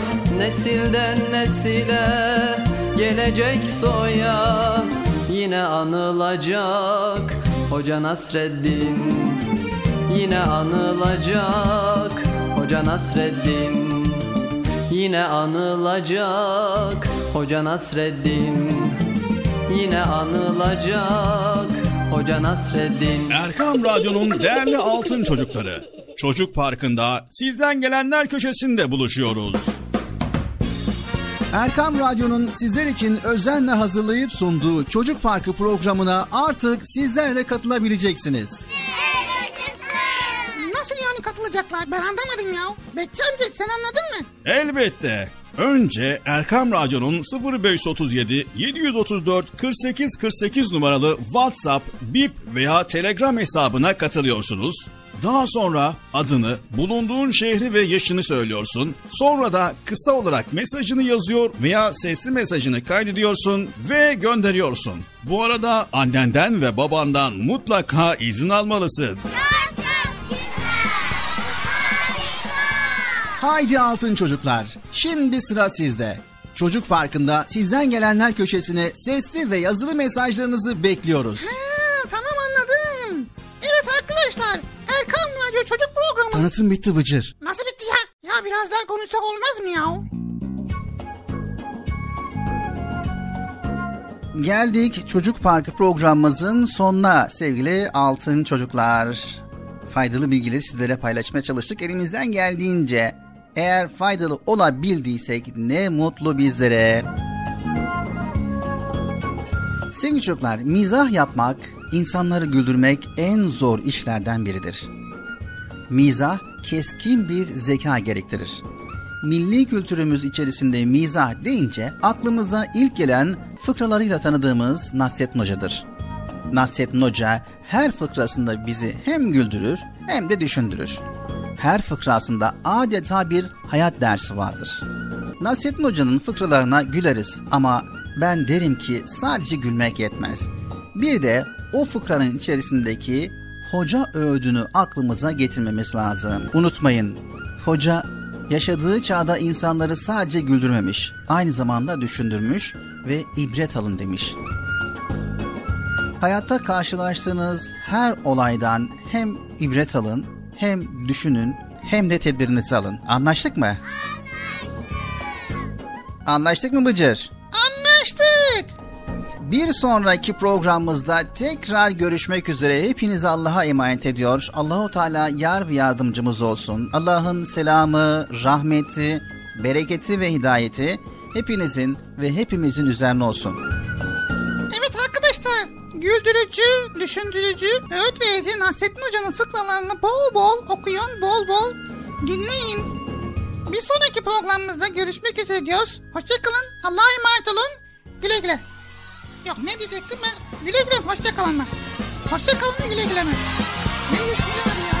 Nesilden nesile gelecek soya Yine anılacak Hoca Nasreddin Yine anılacak Hoca Nasreddin Yine anılacak Hoca Nasreddin Yine anılacak Hoca Nasreddin Erkam Radyo'nun değerli altın çocukları. Çocuk Parkı'nda sizden gelenler köşesinde buluşuyoruz. Erkam Radyo'nun sizler için özenle hazırlayıp sunduğu Çocuk Parkı programına artık sizler de katılabileceksiniz. Nasıl yani katılacaklar? Ben anlamadım ya. Bekçi amca sen anladın mı? Elbette. Önce Erkam Radyo'nun 0537 734 48 48 numaralı WhatsApp, Bip veya Telegram hesabına katılıyorsunuz. Daha sonra adını, bulunduğun şehri ve yaşını söylüyorsun. Sonra da kısa olarak mesajını yazıyor veya sesli mesajını kaydediyorsun ve gönderiyorsun. Bu arada annenden ve babandan mutlaka izin almalısın. Haydi altın çocuklar. Şimdi sıra sizde. Çocuk Parkı'nda sizden gelenler köşesine sesli ve yazılı mesajlarınızı bekliyoruz. Ha, Tanıtım bitti Bıcır. Nasıl bitti ya? Ya biraz daha konuşsak olmaz mı ya? Geldik Çocuk Parkı programımızın sonuna sevgili altın çocuklar. Faydalı bilgileri sizlere paylaşmaya çalıştık elimizden geldiğince. Eğer faydalı olabildiysek ne mutlu bizlere. Sevgili çocuklar, mizah yapmak, insanları güldürmek en zor işlerden biridir. Mizah keskin bir zeka gerektirir. Milli kültürümüz içerisinde mizah deyince aklımıza ilk gelen fıkralarıyla tanıdığımız Nasrettin Hoca'dır. Nasrettin Hoca her fıkrasında bizi hem güldürür hem de düşündürür. Her fıkrasında adeta bir hayat dersi vardır. Nasrettin Hoca'nın fıkralarına güleriz ama ben derim ki sadece gülmek yetmez. Bir de o fıkranın içerisindeki hoca öğüdünü aklımıza getirmemiz lazım. Unutmayın, hoca yaşadığı çağda insanları sadece güldürmemiş, aynı zamanda düşündürmüş ve ibret alın demiş. Hayatta karşılaştığınız her olaydan hem ibret alın, hem düşünün, hem de tedbirinizi alın. Anlaştık mı? Anlaştık mı Bıcır? Bir sonraki programımızda tekrar görüşmek üzere. Hepinizi Allah'a emanet ediyor. Allahu Teala yar ve yardımcımız olsun. Allah'ın selamı, rahmeti, bereketi ve hidayeti hepinizin ve hepimizin üzerine olsun. Evet arkadaşlar güldürücü, düşündürücü, öğüt verici Nasrettin Hoca'nın fıkralarını bol bol okuyun, bol bol dinleyin. Bir sonraki programımızda görüşmek üzere diyoruz. Hoşçakalın, Allah'a emanet olun. Güle güle. Yok ne diyecektim ben? Güle güle, hoşçakalın ben. Hoşçakalın, güle güle mi? Ne diyecektim ya?